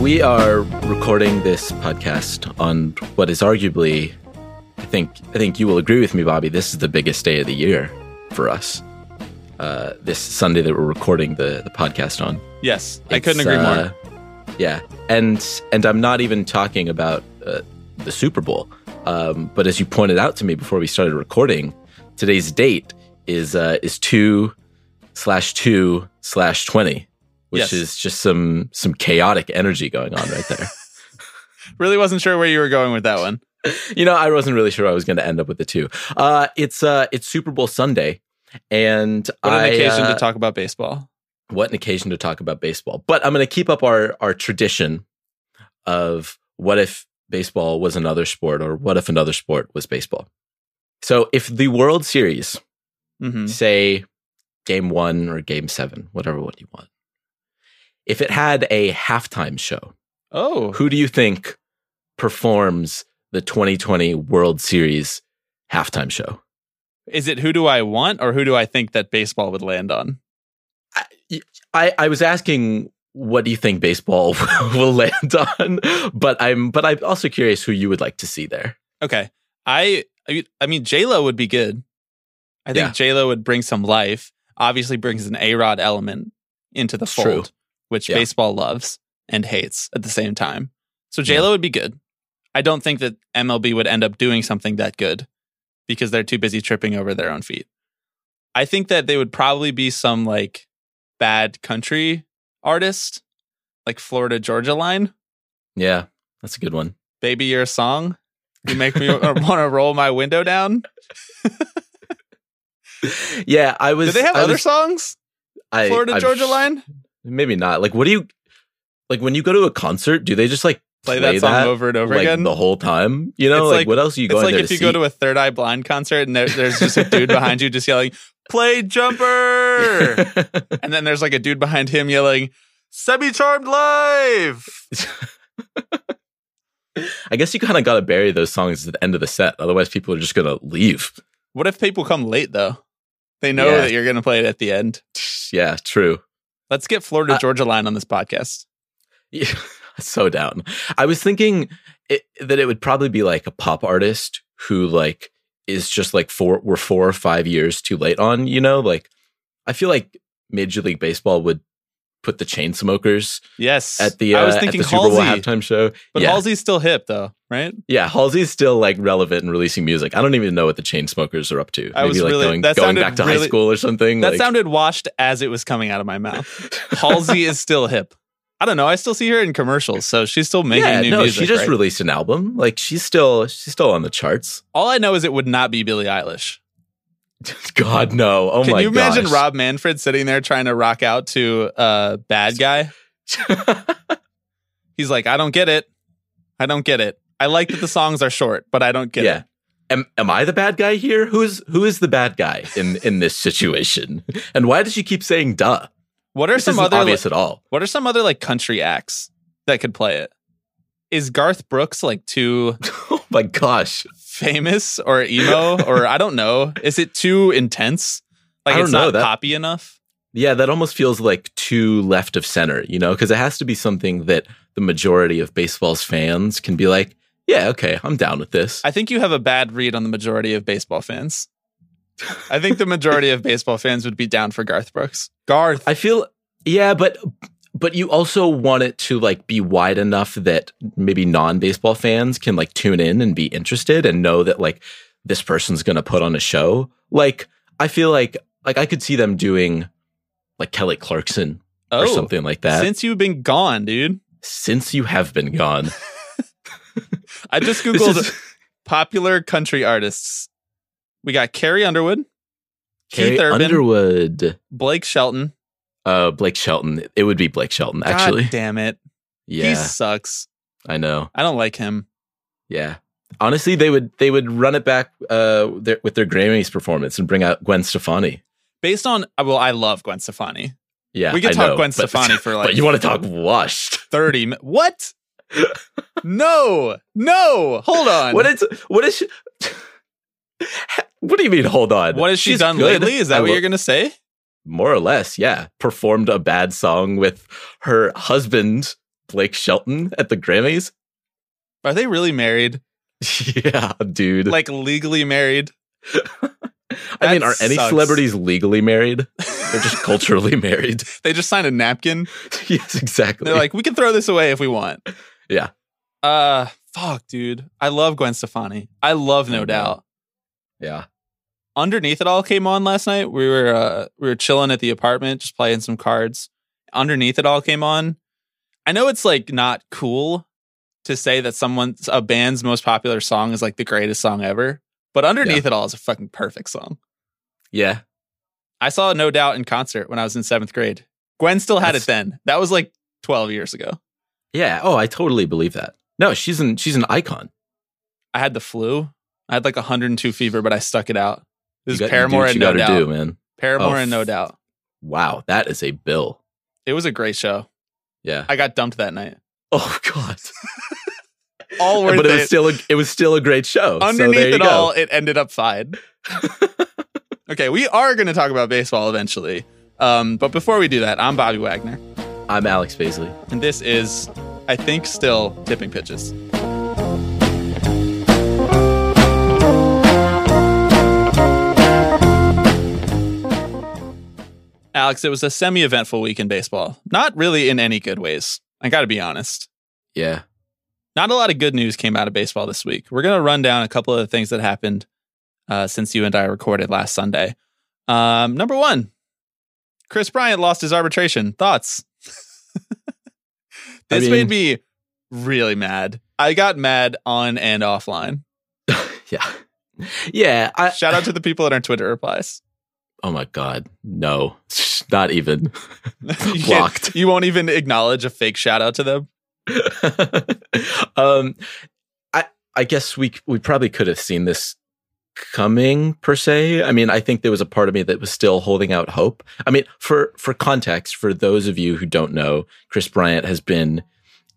We are recording this podcast on what is arguably I think I think you will agree with me, Bobby. This is the biggest day of the year for us. Uh, this Sunday that we're recording the the podcast on. Yes, I couldn't agree uh, more. Yeah, and and I'm not even talking about uh, the Super Bowl. Um, but as you pointed out to me before we started recording, today's date is uh, is two slash two slash twenty, which Yes. is just some some chaotic energy going on right there. Really wasn't sure where you were going with that one. you know, I wasn't really sure I was going to end up with the two. Uh, it's uh, it's Super Bowl Sunday, and What an I, occasion uh, to talk about baseball. what an occasion to talk about baseball. But I'm going to keep up our our tradition of what if baseball was another sport, or what if another sport was baseball. So, if the World Series, hmm say Game One or Game Seven, whatever one you want, if it had a halftime show, Oh, who do you think performs the 2020 World Series halftime show? is it who do I want or who do I think that baseball would land on? I, I was asking what do you think baseball will land on, but I'm but I'm also curious who you would like to see there. Okay, I I I mean J Lo would be good. I think Yeah. J Lo would bring some life. Obviously, brings an A Rod element into the It's fold, true. Which Yeah. baseball loves and hates at the same time. So J Lo would be good. I don't think that MLB would end up doing something that good because they're too busy tripping over their own feet. I think that they would probably be some like bad country artist, like Florida Georgia Line. Yeah, that's a good one. Baby, you're song. You make me want to roll my window down. Yeah, I was. Do they have I other was- songs? I- Florida I'm Georgia Line? Maybe not. Like, what do you like when you go to a concert? Do they just like Play that song over and over like, again? the whole time? You know, It's like, like- what else are you It's going like there if to you see? go to a Third Eye Blind concert and there, there's just a dude behind you just yelling, "Play jumper," and then there's like a dude behind him yelling, "Semi Charmed Live." I guess you kind of got to bury those songs at the end of the set, otherwise people are just gonna leave. What if people come late though? They know Yeah. that you're going to play it at the end. Yeah, true. Let's get Florida Uh, Georgia Line on this podcast. Yeah, so down. I was thinking it, that it would probably be like a pop artist who like is just like four we're four or five years too late on. You know, like I feel like Major League Baseball would put the Chainsmokers Yes, at the uh, I was at thinking the Super Bowl Halsey, halftime show. but yeah, Halsey's still hip though, right? yeah, Halsey's still like relevant and releasing music. I don't even know what the Chainsmokers are up to. I Maybe was like really- going, going back to high school or something. That like, sounded washed as it was coming out of my mouth. Halsey is still hip. I don't know. I still see her in commercials, so she's still making yeah, new no, music. she just right? released an album. Like she's still she's still on the charts. All I know is it would not be Billie Eilish. God no! Oh Can my Can you imagine gosh. Rob Manfred sitting there trying to rock out to uh, "Bad Guy"? He's like, I don't get it. I don't get it. I like that the songs are short, but I don't get yeah. it. Am, am I the bad guy here? Who's who is the bad guy in in this situation? And why does she keep saying "duh"? What are This some other obvious like, at all. what are some other like country acts that could play it? Is Garth Brooks like too my gosh! famous or emo or I don't know? Is it too intense? Like I don't it's know, not that- poppy enough? Yeah, that almost feels like too left of center, you know, because it has to be something that the majority of baseball's fans can be like, yeah, okay, I'm down with this. I think you have a bad read on the majority of baseball fans. I think the majority of baseball fans would be down for Garth Brooks. Garth. I feel yeah, but but you also want it to like be wide enough that maybe non-baseball fans can like tune in and be interested and know that like this person's going to put on a show. Like I feel like like I could see them doing like Kelly Clarkson oh, or something like that. Since, you've been gone, dude. Since you have been gone. I just Googled is- popular country artists. We got Carrie Underwood, Carrie Keith Urban, Underwood, Blake Shelton. Uh Blake Shelton. It would be Blake Shelton actually. God damn it. Yeah, He sucks. I know. I don't like him. Yeah. Honestly, they would they would run it back uh, their, with their Grammys performance and bring out Gwen Stefani. Based on well, I love Gwen Stefani. Yeah, We could I talk know, Gwen but- Stefani for, like- but you want to talk washed? 30 What? no. No. Hold on. What is what is? She, what do you mean? Hold on. what has she She's done good. lately? Is that I what you're going to say? More or less, yeah. Performed a bad song with her husband Blake Shelton at the Grammys. Are they really married? yeah, dude. Like legally married? I mean, are any sucks. celebrities legally married? They're just culturally married. They just signed a napkin. yes, exactly. They're like, we can throw this away if we want. Yeah. Uh, fuck, dude. I love Gwen Stefani. I love No. Doubt. yeah. Underneath It All came on last night. We were uh, we were chilling at the apartment, just playing some cards. Underneath It All came on. I know it's like not cool to say that someone's a band's most popular song is like the greatest song ever, but Underneath It All is a fucking perfect song. Yeah. I saw No Doubt in concert when I was in seventh grade. Gwen still had That's- it then. That was like twelve years ago. Yeah. Oh, I totally believe that. No, she's an she's an icon. I had the flu. I had like 102 fever, but I stuck it out. This is got- you do Paramore and No Doubt. do, man. Paramore Oh, and No Doubt. Wow, that is a bill. It was a great show. Yeah. I got dumped that night. Oh God. All worth but it it. was still a, it was still a great show. so Underneath you it go. all, it ended up fine. okay, we are going to talk about baseball eventually. Um, but before we do that, I'm Bobby Wagner, I'm Alex Baisley. and this is, I think, still tipping pitches. Alex, it was a semi eventful week in baseball. Not really in any good ways. I got to be honest. Yeah. Not a lot of good news came out of baseball this week. We're going to run down a couple of the things that happened uh, since you and I recorded last Sunday. Um, number one, Kris Bryant lost his arbitration. Thoughts? this mean- made me really mad. I got mad on and offline. Yeah. Yeah. I, Shout out to the people in our Twitter replies. Oh my God. No. Not even. You Blocked. You won't even acknowledge a fake shout out to them. um I I guess we we probably could have seen this coming per se. I mean, I think there was a part of me that was still holding out hope. I mean, for for context, for those of you who don't know, Kris Bryant has been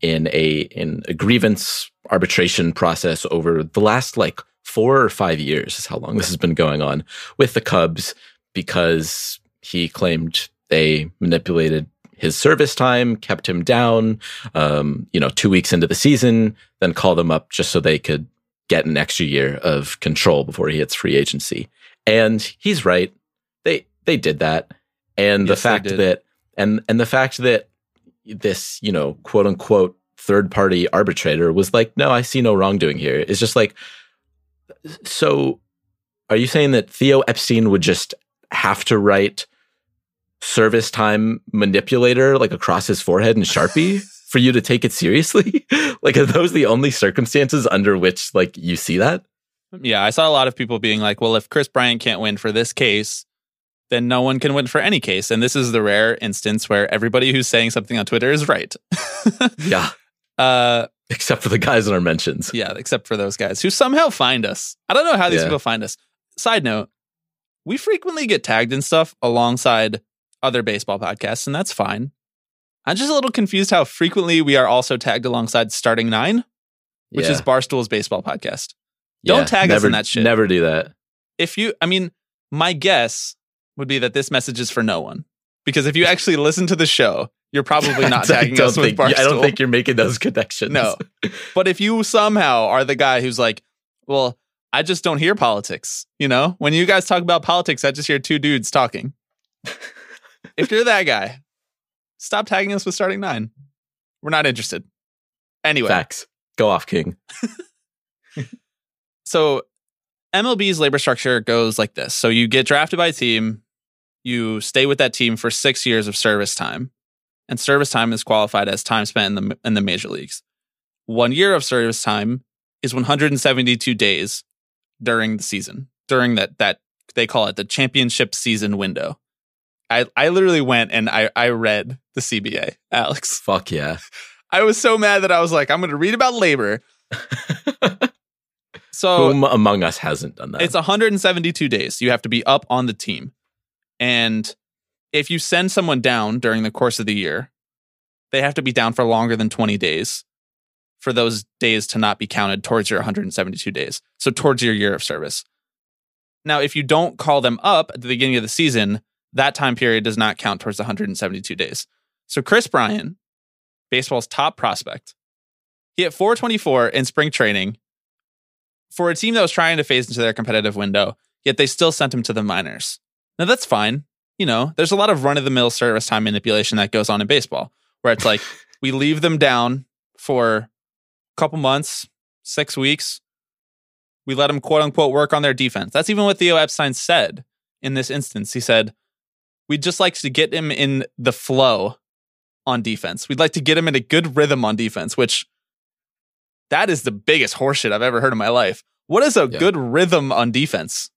in a in a grievance arbitration process over the last like 4 or 5 years is how long this has been going on with the Cubs because he claimed they manipulated his service time, kept him down, um, you know, two weeks into the season, then called him up just so they could get an extra year of control before he hits free agency. And he's right. They they did that. And the Yes, they fact that and and the fact that this, you know, quote unquote third party arbitrator was like, no, I see no wrongdoing here. It's just like so are you saying that Theo Epstein would just have to write service time manipulator like across his forehead in Sharpie for you to take it seriously? like, are those the only circumstances under which like you see that? Yeah, I saw a lot of people being like, well, if Kris Bryant can't win for this case, then no one can win for any case. And this is the rare instance where everybody who's saying something on Twitter is right. Yeah. uh, Except for the guys in our mentions. yeah, except for those guys who somehow find us. I don't know how these Yeah. people find us. Side note, we frequently get tagged and stuff alongside other baseball podcasts, and that's fine. I'm just a little confused how frequently we are also tagged alongside Starting Nine, which Yeah. is Barstool's baseball podcast. Don't tag us never, in that shit. Never do that. if you i mean my guess would be that this message is for no one because if you actually listen to the show you're probably not tagging us with Barstool. I don't think you're making those connections. no but if you somehow are the guy who's like well i just don't hear politics you know when you guys talk about politics i just hear two dudes talking if you're that guy stop tagging us with starting nine we're not interested anyway Facts. Go off, King. so MLB's labor structure goes like this. So you get drafted by a team, you stay with that team for six years of service time, and service time is qualified as time spent in the in the major leagues. One year of service time is 172 days during the season. During that that they call it the championship season window. I I literally went and I I read the CBA, Alex. Fuck yeah. I was so mad that I was like, I'm going to read about labor. so Whom among us hasn't done that? it's 172 days. You have to be up on the team. And if you send someone down during the course of the year, they have to be down for longer than 20 days for those days to not be counted towards your 172 days. So towards your year of service. Now, if you don't call them up at the beginning of the season, that time period does not count towards the 172 days. So Kris Bryant, baseball's top prospect, he hit 424 in spring training for a team that was trying to phase into their competitive window, yet they still sent him to the minors. Now that's fine. You know, there's a lot of run of the mill service time manipulation that goes on in baseball, where it's like we leave them down for couple months, six weeks. We let them quote unquote work on their defense. That's even what Theo Epstein said in this instance. He said, We'd just like to get him in the flow on defense. We'd like to get him in a good rhythm on defense, which that is the biggest horseshit I've ever heard in my life. What is a Yeah. good rhythm on defense?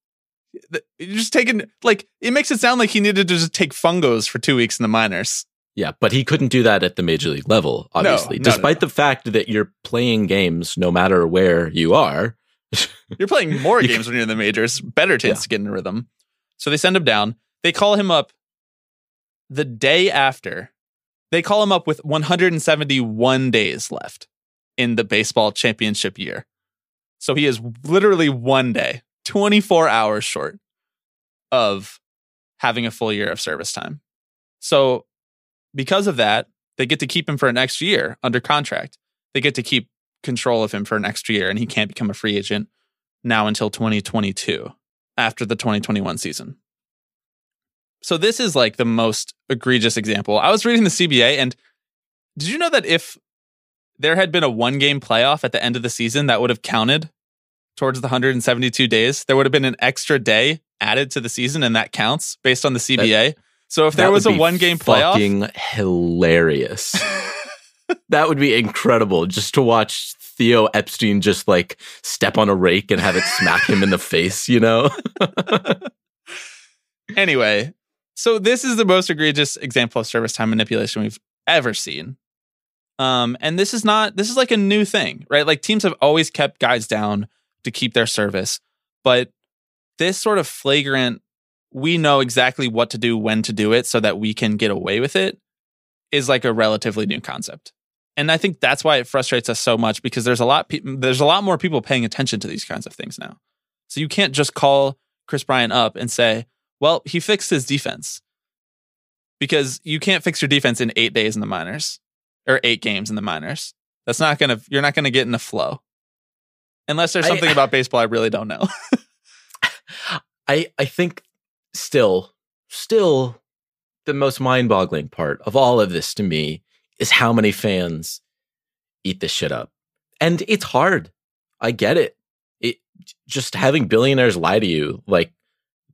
You're just taking like it makes it sound like he needed to just take fungos for two weeks in the minors. Yeah, but he couldn't do that at the major league level, obviously. no, no, Despite the fact that you're playing games no matter where you are. You're playing more You games when you're in the majors. Better chance Yeah. to get in a rhythm. So they send him down. They call him up the day after. They call him up with 171 days left in the baseball championship year. So he is literally one day, 24 hours short of having a full year of service time. So because of that, they get to keep him for an extra year under contract. They get to keep control of him for an extra year, and he can't become a free agent now until 2022 after the 2021 season. So this is like the most egregious example. I was reading the CBA, and did you know that if there had been a one game playoff at the end of the season that would have counted towards the 172 days, there would have been an extra day added to the season, and that counts based on the CBA. So if there That was a one game playoff, fucking hilarious. that would be incredible just to watch Theo Epstein just like step on a rake and have it smack him in the face, you know? anyway, so this is the most egregious example of service time manipulation we've ever seen. Um, and this is not this is like a new thing, right? Like teams have always kept guys down to keep their service, but this sort of flagrant, we know exactly what to do when to do it so that we can get away with it is like a relatively new concept. And I think that's why it frustrates us so much because there's a lot pe- there's a lot more people paying attention to these kinds of things now. So you can't just call Kris Bryant up and say, "Well, he fixed his defense." Because you can't fix your defense in 8 days in the minors or 8 games in the minors. That's not going to you're not going to get in the flow. Unless there's I- something about baseball I really don't know. I I think still still the most mind-boggling part of all of this to me is how many fans eat this shit up. And it's hard. I get it. It just having billionaires lie to you like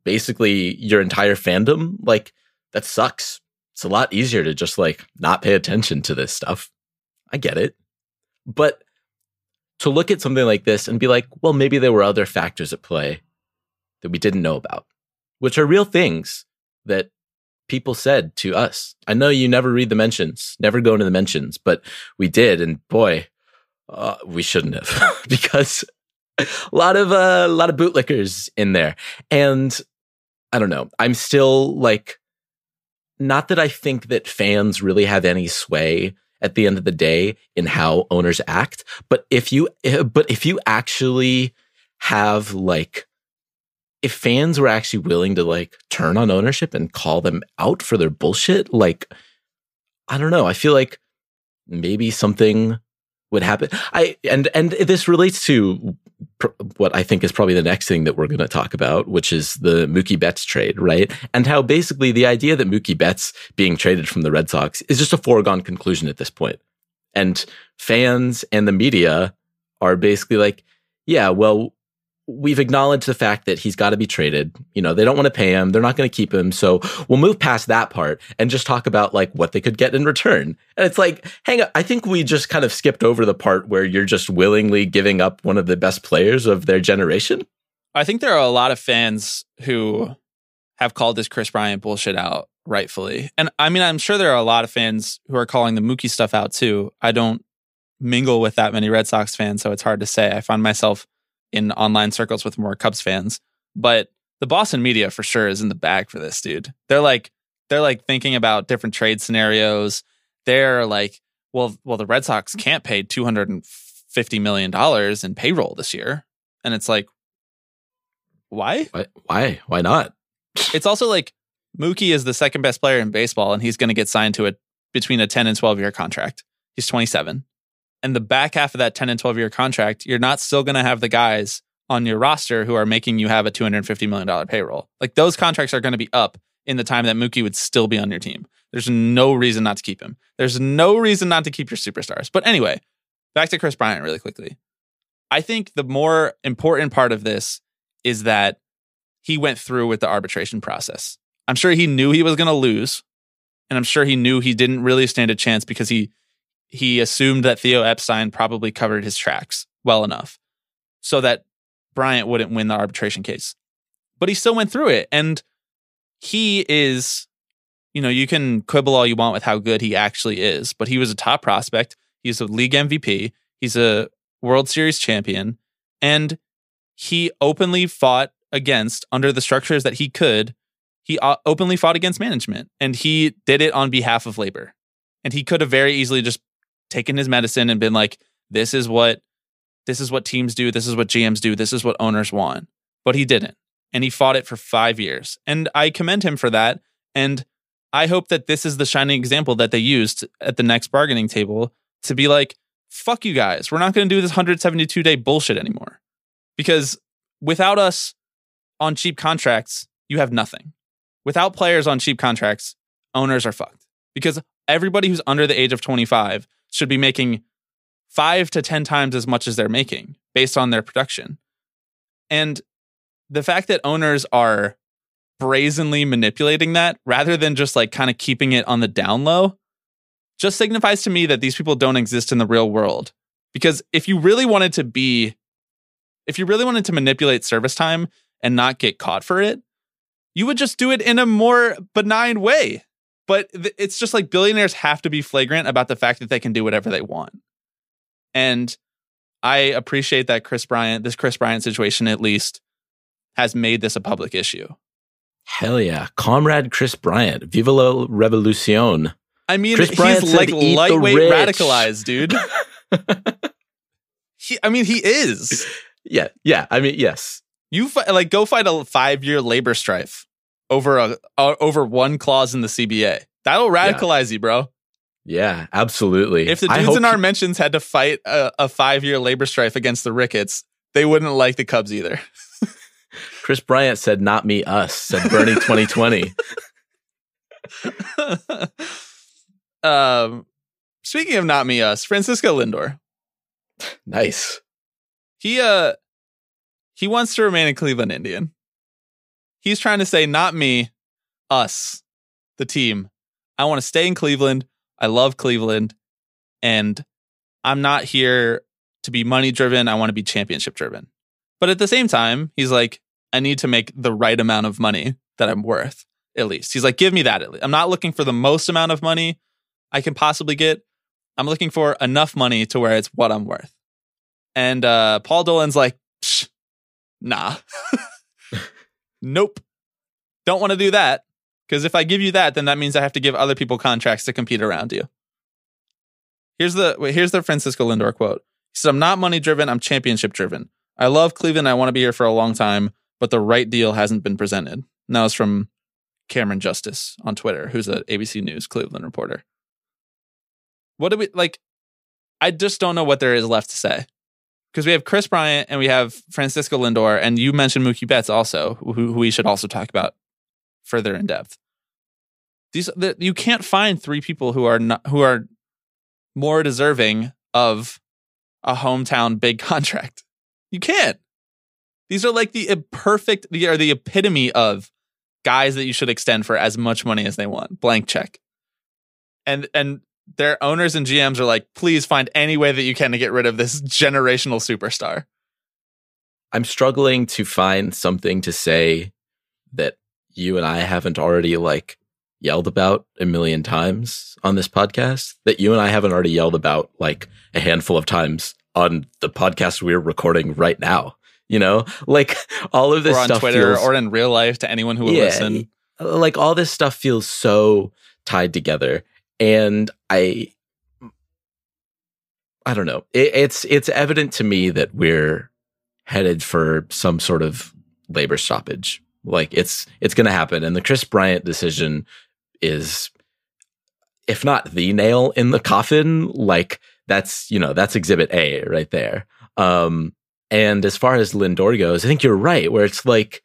basically your entire fandom like that sucks. It's a lot easier to just like not pay attention to this stuff. I get it. But to look at something like this and be like, well, maybe there were other factors at play that we didn't know about, which are real things that people said to us. I know you never read the mentions, never go into the mentions, but we did. And boy, uh, we shouldn't have because a lot of, uh, a lot of bootlickers in there. And I don't know. I'm still like, not that I think that fans really have any sway at the end of the day in how owners act, but if you, eh, but if you actually have like, if fans were actually willing to like turn on ownership and call them out for their bullshit, like, I don't know. I feel like maybe something would happen. I, and, and this relates to pr- what I think is probably the next thing that we're going to talk about, which is the Mookie Betts trade, right? And how basically the idea that Mookie Betts being traded from the Red Sox is just a foregone conclusion at this point. And fans and the media are basically like, yeah, well, we've acknowledged the fact that he's got to be traded. You know, they don't want to pay him. They're not going to keep him. So we'll move past that part and just talk about like what they could get in return. And it's like, hang on. I think we just kind of skipped over the part where you're just willingly giving up one of the best players of their generation. I think there are a lot of fans who have called this Kris Bryant bullshit out rightfully. And I mean, I'm sure there are a lot of fans who are calling the Mookie stuff out too. I don't mingle with that many Red Sox fans, so it's hard to say. I find myself in online circles with more Cubs fans, but the Boston media for sure is in the bag for this, dude. They're like they're like thinking about different trade scenarios. They're like, well, well, the Red Sox can't pay two hundred and fifty million dollars in payroll this year, and it's like, why? Why? Why? Why not? It's also like Mookie is the second best player in baseball, and he's going to get signed to a between a ten and twelve year contract. He's twenty seven, and the back half of that ten and twelve year contract, you're not still going to have the guys on your roster who are making you have a two hundred fifty million dollar payroll. Like those contracts are going to be up in the time that Mookie would still be on your team. There's no reason not to keep him. There's no reason not to keep your superstars. But anyway, back to Kris Bryant really quickly. I think the more important part of this is that he went through with the arbitration process. I'm sure he knew he was going to lose, and I'm sure he knew he didn't really stand a chance because he he assumed that Theo Epstein probably covered his tracks well enough so that Bryant wouldn't win the arbitration case. But he still went through it and he is you know, you can quibble all you want with how good he actually is, but he was a top prospect. He's a league MVP. He's a World Series champion. And he openly fought against, under the structures that he could, he openly fought against management. And he did it on behalf of labor. And he could have very easily just taken his medicine and been like, this is what this is what teams do, this is what GMs do, this is what owners want. But he didn't. And he fought it for five years. And I commend him for that. And I hope that this is the shining example that they used at the next bargaining table to be like, fuck you guys. We're not going to do this 172 day bullshit anymore. Because without us on cheap contracts, you have nothing. Without players on cheap contracts, owners are fucked. Because everybody who's under the age of 25 should be making five to 10 times as much as they're making based on their production. And the fact that owners are brazenly manipulating that rather than just like kind of keeping it on the down low just signifies to me that these people don't exist in the real world. Because if you really wanted to be, if you really wanted to manipulate service time and not get caught for it, you would just do it in a more benign way. But th- it's just like billionaires have to be flagrant about the fact that they can do whatever they want. And I appreciate that Kris Bryant, this Kris Bryant situation at least, has made this a public issue. Hell yeah. Comrade Kris Bryant. Viva la revolucion. I mean, Kris he's Bryant like lightweight radicalized, dude. he, I mean, he is. Yeah. Yeah. I mean, yes. You fi- like go fight a five year labor strife over a uh, over one clause in the CBA. That'll radicalize you, bro. Yeah, absolutely. If the dudes in our he- mentions had to fight a, a five year labor strife against the Ricketts, they wouldn't like the Cubs either. Kris Bryant said, not me, us, said Bernie 2020. um, speaking of not me, us, Francisco Lindor. nice. He uh he wants to remain a Cleveland Indian. He's trying to say not me, us, the team. I want to stay in Cleveland. I love Cleveland and I'm not here to be money driven. I want to be championship driven. But at the same time, he's like I need to make the right amount of money that I'm worth at least. He's like give me that. I'm not looking for the most amount of money I can possibly get. I'm looking for enough money to where it's what I'm worth. And uh, Paul Dolan's like, nah, nope, don't want to do that. Because if I give you that, then that means I have to give other people contracts to compete around you. Here's the here's the Francisco Lindor quote. He said, "I'm not money driven. I'm championship driven. I love Cleveland. I want to be here for a long time, but the right deal hasn't been presented." And that was from Camryn Justice on Twitter, who's an ABC News Cleveland reporter. What do we like? I just don't know what there is left to say because we have Kris Bryant and we have Francisco Lindor, and you mentioned Mookie Betts also, who, who we should also talk about further in depth. These the, you can't find three people who are not who are more deserving of a hometown big contract. You can't. These are like the perfect. They are the epitome of guys that you should extend for as much money as they want. Blank check. And and their owners and GMs are like, please find any way that you can to get rid of this generational superstar. I'm struggling to find something to say that you and I haven't already like yelled about a million times on this podcast that you and I haven't already yelled about like a handful of times on the podcast we're recording right now. You know, like all of this or on stuff Twitter feels, or in real life to anyone who will Yeah, listen. like all this stuff feels so tied together, and I, I don't know. It, it's it's evident to me that we're headed for some sort of labor stoppage. Like it's it's going to happen, and the Kris Bryant decision is, if not the nail in the coffin, like that's you know that's Exhibit A right there. Um, and as far as Lindor goes, I think you're right. Where it's like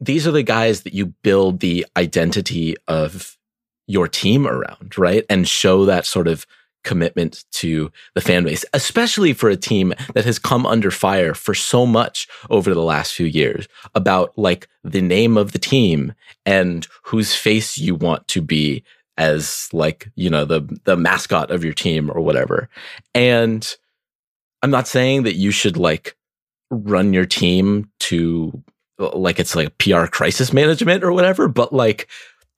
these are the guys that you build the identity of your team around, right? And show that sort of commitment to the fan base, especially for a team that has come under fire for so much over the last few years about like the name of the team and whose face you want to be as like, you know, the the mascot of your team or whatever. And I'm not saying that you should like run your team to like it's like PR crisis management or whatever, but like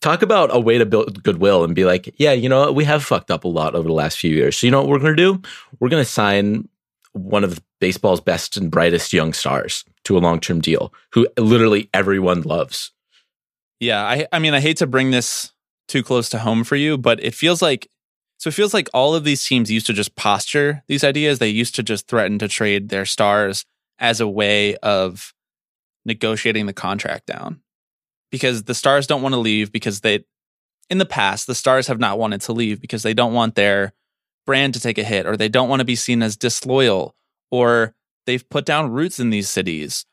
talk about a way to build goodwill and be like, yeah, you know what? We have fucked up a lot over the last few years. So you know what we're going to do? We're going to sign one of baseball's best and brightest young stars to a long-term deal who literally everyone loves. Yeah, I I mean I hate to bring this too close to home for you, but it feels like so it feels like all of these teams used to just posture these ideas. They used to just threaten to trade their stars as a way of negotiating the contract down. Because the stars don't want to leave because they in the past the stars have not wanted to leave because they don't want their brand to take a hit or they don't want to be seen as disloyal or they've put down roots in these cities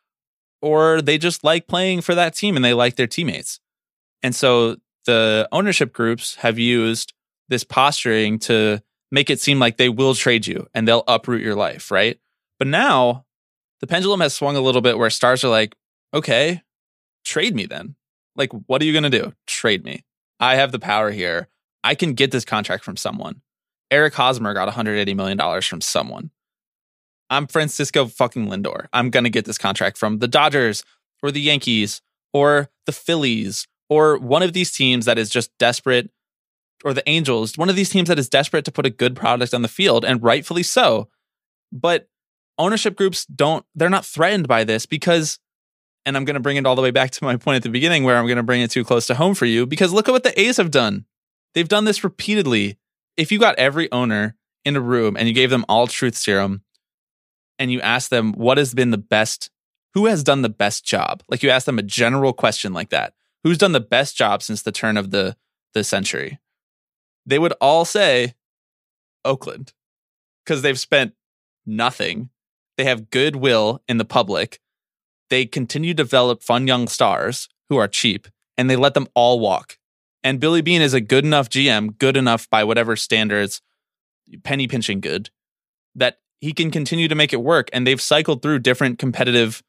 or they just like playing for that team and they like their teammates. And so the ownership groups have used this posturing to make it seem like they will trade you and they'll uproot your life, right? But now the pendulum has swung a little bit where stars are like, okay, trade me then. Like, what are you going to do? Trade me. I have the power here. I can get this contract from someone. Eric Hosmer got $180 million from someone. I'm Francisco fucking Lindor. I'm going to get this contract from the Dodgers or the Yankees or the Phillies or one of these teams that is just desperate or the Angels, one of these teams that is desperate to put a good product on the field and rightfully so. But ownership groups don't they're not threatened by this because and I'm going to bring it all the way back to my point at the beginning where I'm going to bring it too close to home for you because look at what the A's have done. They've done this repeatedly. If you got every owner in a room and you gave them all truth serum and you asked them what has been the best who has done the best job? Like you ask them a general question like that. Who's done the best job since the turn of the the century? They would all say Oakland because they've spent nothing. They have goodwill in the public. They continue to develop fun young stars who are cheap and they let them all walk. And Billy Beane is a good enough GM, good enough by whatever standards, penny pinching good, that he can continue to make it work. And they've cycled through different competitive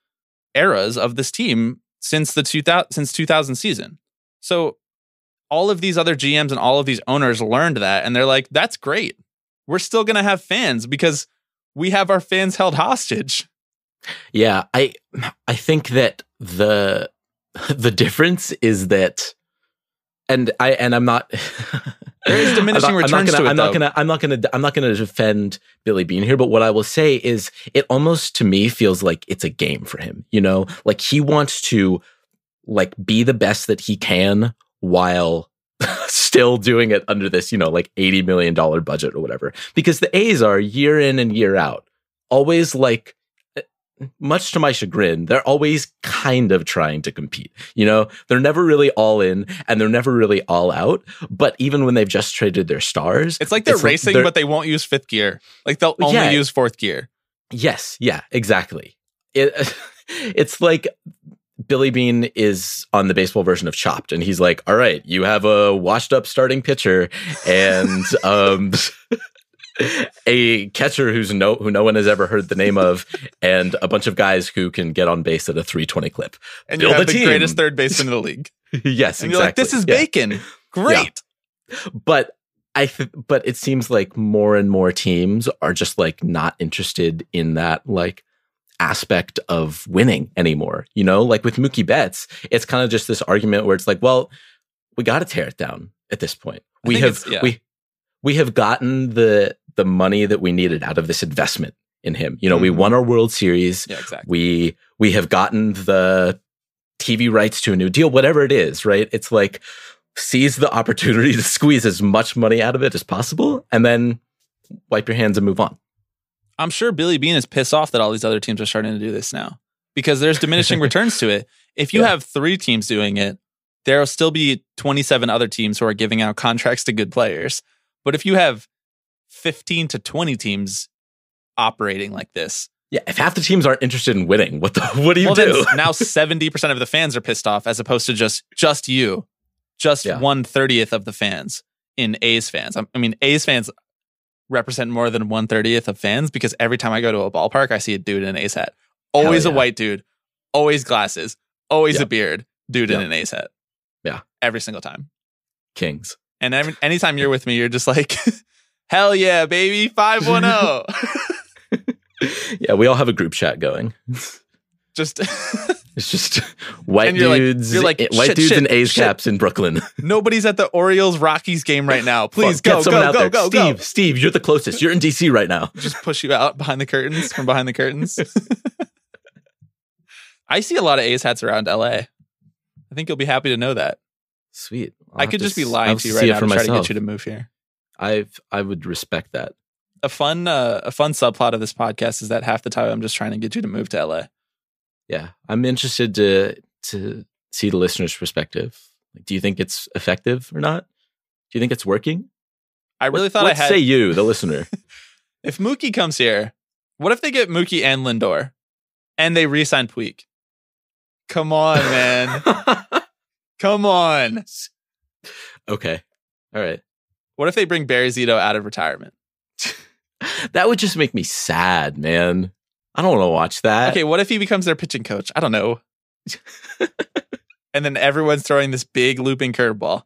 eras of this team since the 2000 since 2000 season. So all of these other GMs and all of these owners learned that and they're like that's great. We're still going to have fans because we have our fans held hostage. Yeah, I I think that the the difference is that and I and I'm not There is diminishing I'm not, returns I'm not gonna, to it, I'm not gonna I'm not gonna I'm not gonna defend Billy Beane here, but what I will say is it almost to me feels like it's a game for him. You know, like he wants to like be the best that he can while still doing it under this, you know, like $80 million budget or whatever. Because the A's are year in and year out, always like much to my chagrin, they're always kind of trying to compete. You know, they're never really all in and they're never really all out. But even when they've just traded their stars, It's like they're racing, they're- but they won't use fifth gear. Like they'll only Yeah. use fourth gear. Yes, yeah, exactly. It, it's like Billy Beane is on the baseball version of Chopped, and he's like, "All right, you have a washed-up starting pitcher and um, a catcher who's no who no one has ever heard the name of, and a bunch of guys who can get on base at a 320 clip. And Build you have a the team. greatest third baseman in the league. yes, And exactly. you're like, this is Yeah. bacon. Great. but I th- but it seems like more and more teams are just like not interested in that like aspect of winning anymore. You know, like with Mookie Betts, it's kind of just this argument where it's like, well, we got to tear it down at this point. I We have yeah. we we have gotten the the money that we needed out of this investment in him. You know, we Mhm. won our World Series. Yeah, exactly. We we have gotten the TV rights to a new deal, whatever it is, right? It's like seize the opportunity to squeeze as much money out of it as possible and then wipe your hands and move on. I'm sure Billy Beane is pissed off that all these other teams are starting to do this now because there's diminishing returns to it. If you Yeah. have three teams doing it, there'll still be 27 other teams who are giving out contracts to good players. But if you have 15 to 20 teams operating like this, Yeah, if half the teams aren't interested in winning, what the what do you well, do? now 70% of the fans are pissed off as opposed to just just you, just Yeah. one thirtieth of the fans in A's fans. I mean, A's fans represent more than one thirtieth of fans because every time I go to a ballpark, I see a dude in an A's hat. Always a white dude, always glasses, always Yeah. a beard, dude in an A's hat. Yeah. every single time. Kings. And every, anytime you're with me, you're just like, hell yeah, baby, five one zero. Oh. Yeah, we all have a group chat going. Just It's just white you're like- dudes, you're like, white shit, dudes shit, in A's shit. caps in Brooklyn. nobody's at the Orioles Rockies game right now. Please Get go, someone go, out go, there. go, Steve, go. Steve, you're the closest. You're in DC right now. just push you out behind the curtains from behind the curtains. I see a lot of A's hats around LA. I think you'll be happy to know that. Sweet. I'll I could just be lying to you right now to try to get you to move here. I I would respect that. A fun, uh, a fun subplot of this podcast is that half the time I'm just trying to get you to move to LA. Yeah, I'm interested to to see the listener's perspective. Like, do you think it's effective or not? Do you think it's working? I really What- thought I had. say you, the listener. if Mookie comes here, what if they get Mookie and Lindor, and they re-sign Puig? Come on, man. Come on. okay, all right. What if they bring Barry Zito out of retirement? That would just make me sad, man. I don't want to watch that. Okay, what if he becomes their pitching coach? I don't know. and then everyone's throwing this big looping curveball.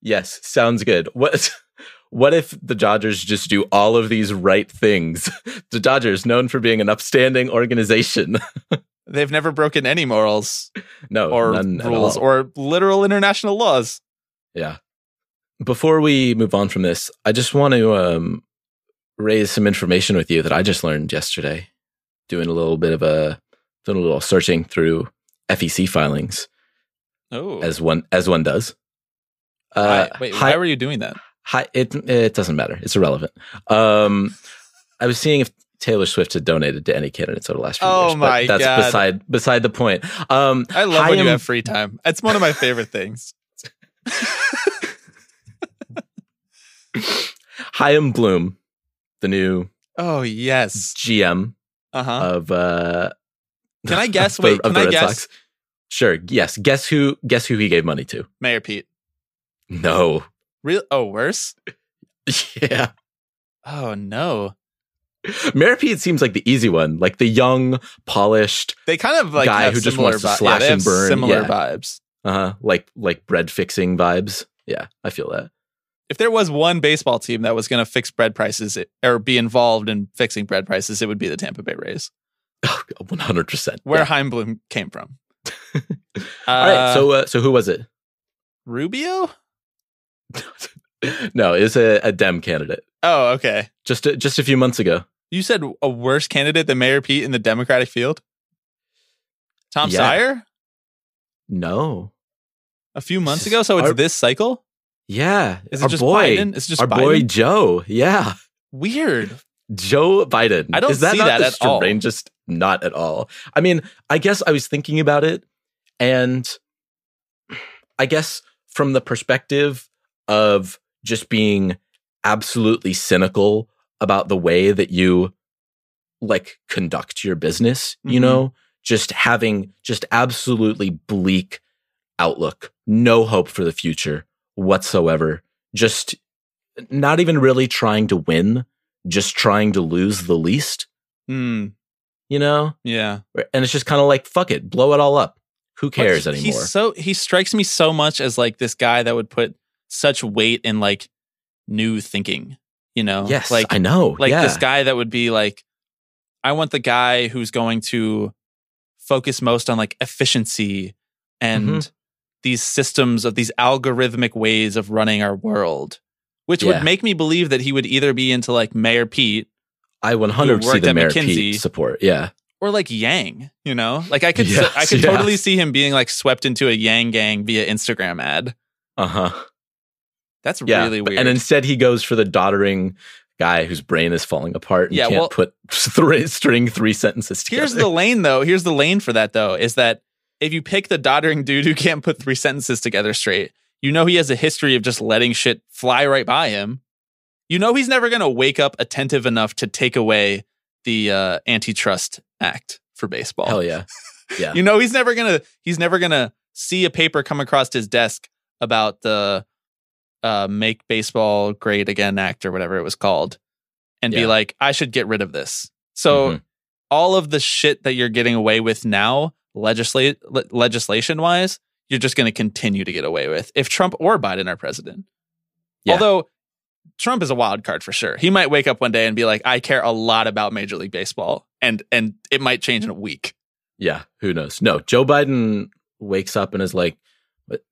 Yes, sounds good. What what if the Dodgers just do all of these right things? The Dodgers, known for being an upstanding organization. They've never broken any morals no, or rules or literal international laws. Yeah. Before we move on from this, I just want to um, raise some information with you that I just learned yesterday, doing a little bit of a doing a little searching through FEC filings Oh, as one as one does. Uh, wait, hi- why were you doing that? hi, it it doesn't matter. It's irrelevant. Um, I was seeing if Taylor Swift had donated to any candidates over the last few Oh years. but my that's God. beside beside the point. Um, I love when you have free time. It's one of my favorite things. Chaim Bloom, the new Oh yes. GM Uh huh. of uh Can I guess? the- Wait, can I Red guess? Sox. Sure. Yes. Guess who guess who he gave money to? Mayor Pete. No. Real? Oh, worse. yeah. Oh no. Mayor Pete seems like the easy one, like the young, polished, They kind of like Guy who just wants to vi- slash yeah, and burn, Similar yeah. vibes. uh huh. like like bread fixing vibes. Yeah, I feel that. If there was one baseball team that was going to fix bread prices it- or be involved in fixing bread prices, it would be the Tampa Bay Rays, One hundred percent. where Chaim Bloom came from. All right. Uh, So uh, so who was it? Rubio. no, it was a, a Dem candidate. Oh, okay. Just a, just a few months ago. You said a worse candidate than Mayor Pete in the Democratic field. Tom Yeah. Steyer No. a few months ago. So it's this cycle. Yeah. Is it our just boy, Biden? Is it just our Biden? boy Joe. Yeah. Weird. Joe Biden. I don't Is that see that at all. strangest? Not at all. I mean, I guess I was thinking about it, and I guess from the perspective of just being absolutely cynical about the way that you like conduct your business, you Mhm. know, just having just absolutely bleak outlook, no hope for the future whatsoever, just not even really trying to win, just trying to lose the least, Hmm. you know? Yeah. And it's just kind of like, fuck it, blow it all up. Who cares But anymore? He's so he strikes me so much as like this guy that would put such weight in like new thinking. You know, yes, like I know. like yeah. this guy that would be like, I want the guy who's going to focus most on like efficiency and Mhm. These systems of these algorithmic ways of running our world, which Yeah. would make me believe that he would either be into like Mayor Pete I 100 see the Mayor McKinsey. Pete support. Yeah. or like Yang, you know? Like I could Yes, I could yeah. totally see him being like swept into a Yang gang via Instagram ad. Uh huh. That's Yeah. really weird. And instead, he goes for the doddering guy whose brain is falling apart and Yeah, can't well- put three, string three sentences together. Here's the lane though. Here's the lane for that though is that if you pick the doddering dude who can't put three sentences together straight, you know he has a history of just letting shit fly right by him. You know he's never going to wake up attentive enough to take away the uh, antitrust act for baseball. Hell yeah. Yeah. You know he's never going to he's never going to see a paper come across his desk about the uh, make baseball great again act or whatever it was called and be like I should get rid of this. So Mhm. all of the shit that you're getting away with now, legislate legislation wise, you're just going to continue to get away with if Trump or Biden are president. Yeah. Although Trump is a wild card for sure. He might wake up one day and be like, "I care a lot about Major League Baseball," and and it might change in a week. Yeah, who knows? No, Joe Biden wakes up and is like, "What?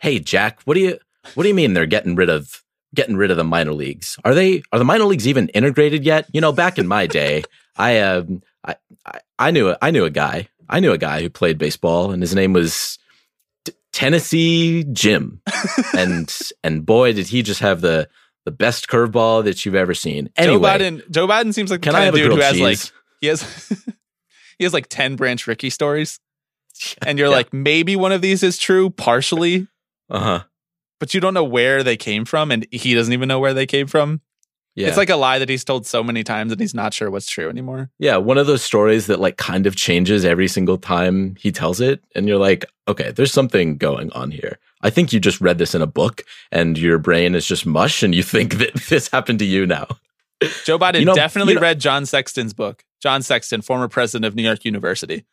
Hey, Jack, what do you what do you mean they're getting rid of getting rid of the minor leagues? Are they are the minor leagues even integrated yet? You know, back in my day, I um I, I I knew I knew a guy I knew a guy who played baseball, and his name was T- Tennessee Jim, and and boy, did he just have the the best curveball that you've ever seen. Anyway, Joe Biden, Joe Biden seems like the kind of dude who has like he has he has like ten Branch Rickey stories, and you're Yeah. like, maybe one of these is true partially, uh huh. but you don't know where they came from, and he doesn't even know where they came from. Yeah, It's like a lie that he's told so many times, and he's not sure what's true anymore. Yeah, one of those stories that like kind of changes every single time he tells it. And you're like, okay, there's something going on here. I think you just read this in a book and your brain is just mush and you think that this happened to you now. Joe Biden You know- definitely you know- read John Sexton's book. John Sexton, former president of New York University,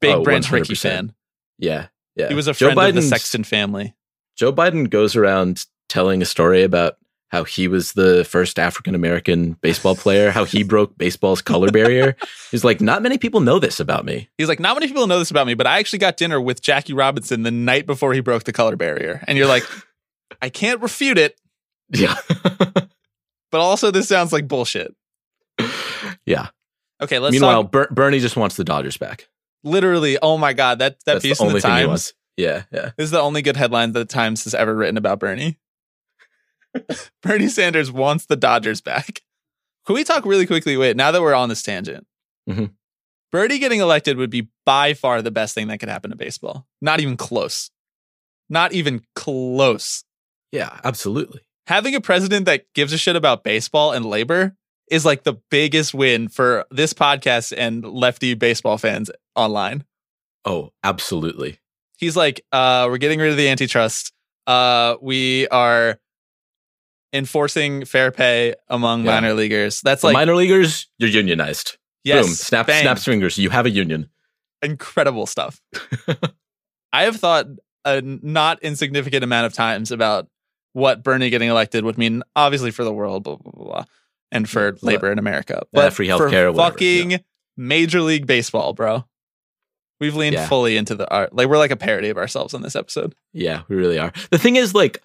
big Oh, Branch Rickey 100%. fan. Yeah. Yeah. He was a Joe friend of the Biden's- Sexton family. Joe Biden goes around telling a story about how he was the first African American baseball player, how he broke baseball's color barrier. He's like, not many people know this about me. He's like, not many people know this about me, but I actually got dinner with Jackie Robinson the night before he broke the color barrier. And you're like, I can't refute it, Yeah. but also this sounds like bullshit. yeah. Okay, let's Meanwhile, talk. Ber- Bernie just wants the Dodgers back. Literally, oh my god, that that That's piece the in the Times. Yeah. Yeah. This is the only good headline that the Times has ever written about Bernie. Bernie Sanders wants the Dodgers back. Can we talk really quickly? Wait, now that we're on this tangent, Mhm. Bernie getting elected would be by far the best thing that could happen to baseball. Not even close. Not even close. Yeah, absolutely. Having a president that gives a shit about baseball and labor is like the biggest win for this podcast and lefty baseball fans online. Oh, absolutely. he's like, uh, we're getting rid of the antitrust. Uh, we are enforcing fair pay among Yeah. minor leaguers. That's The like, minor leaguers, you're unionized. yes, Boom. Snap, bang. snaps fingers. You have a union. incredible stuff. I have thought a not insignificant amount of times about what Bernie getting elected would mean, obviously for the world, blah blah blah, blah and for Yeah, labor in America, Yeah, but free for healthcare, whatever, fucking Major League Baseball, bro. We've leaned Yeah. fully into the art. Like we're like a parody of ourselves on this episode. Yeah, we really are. The thing is, like,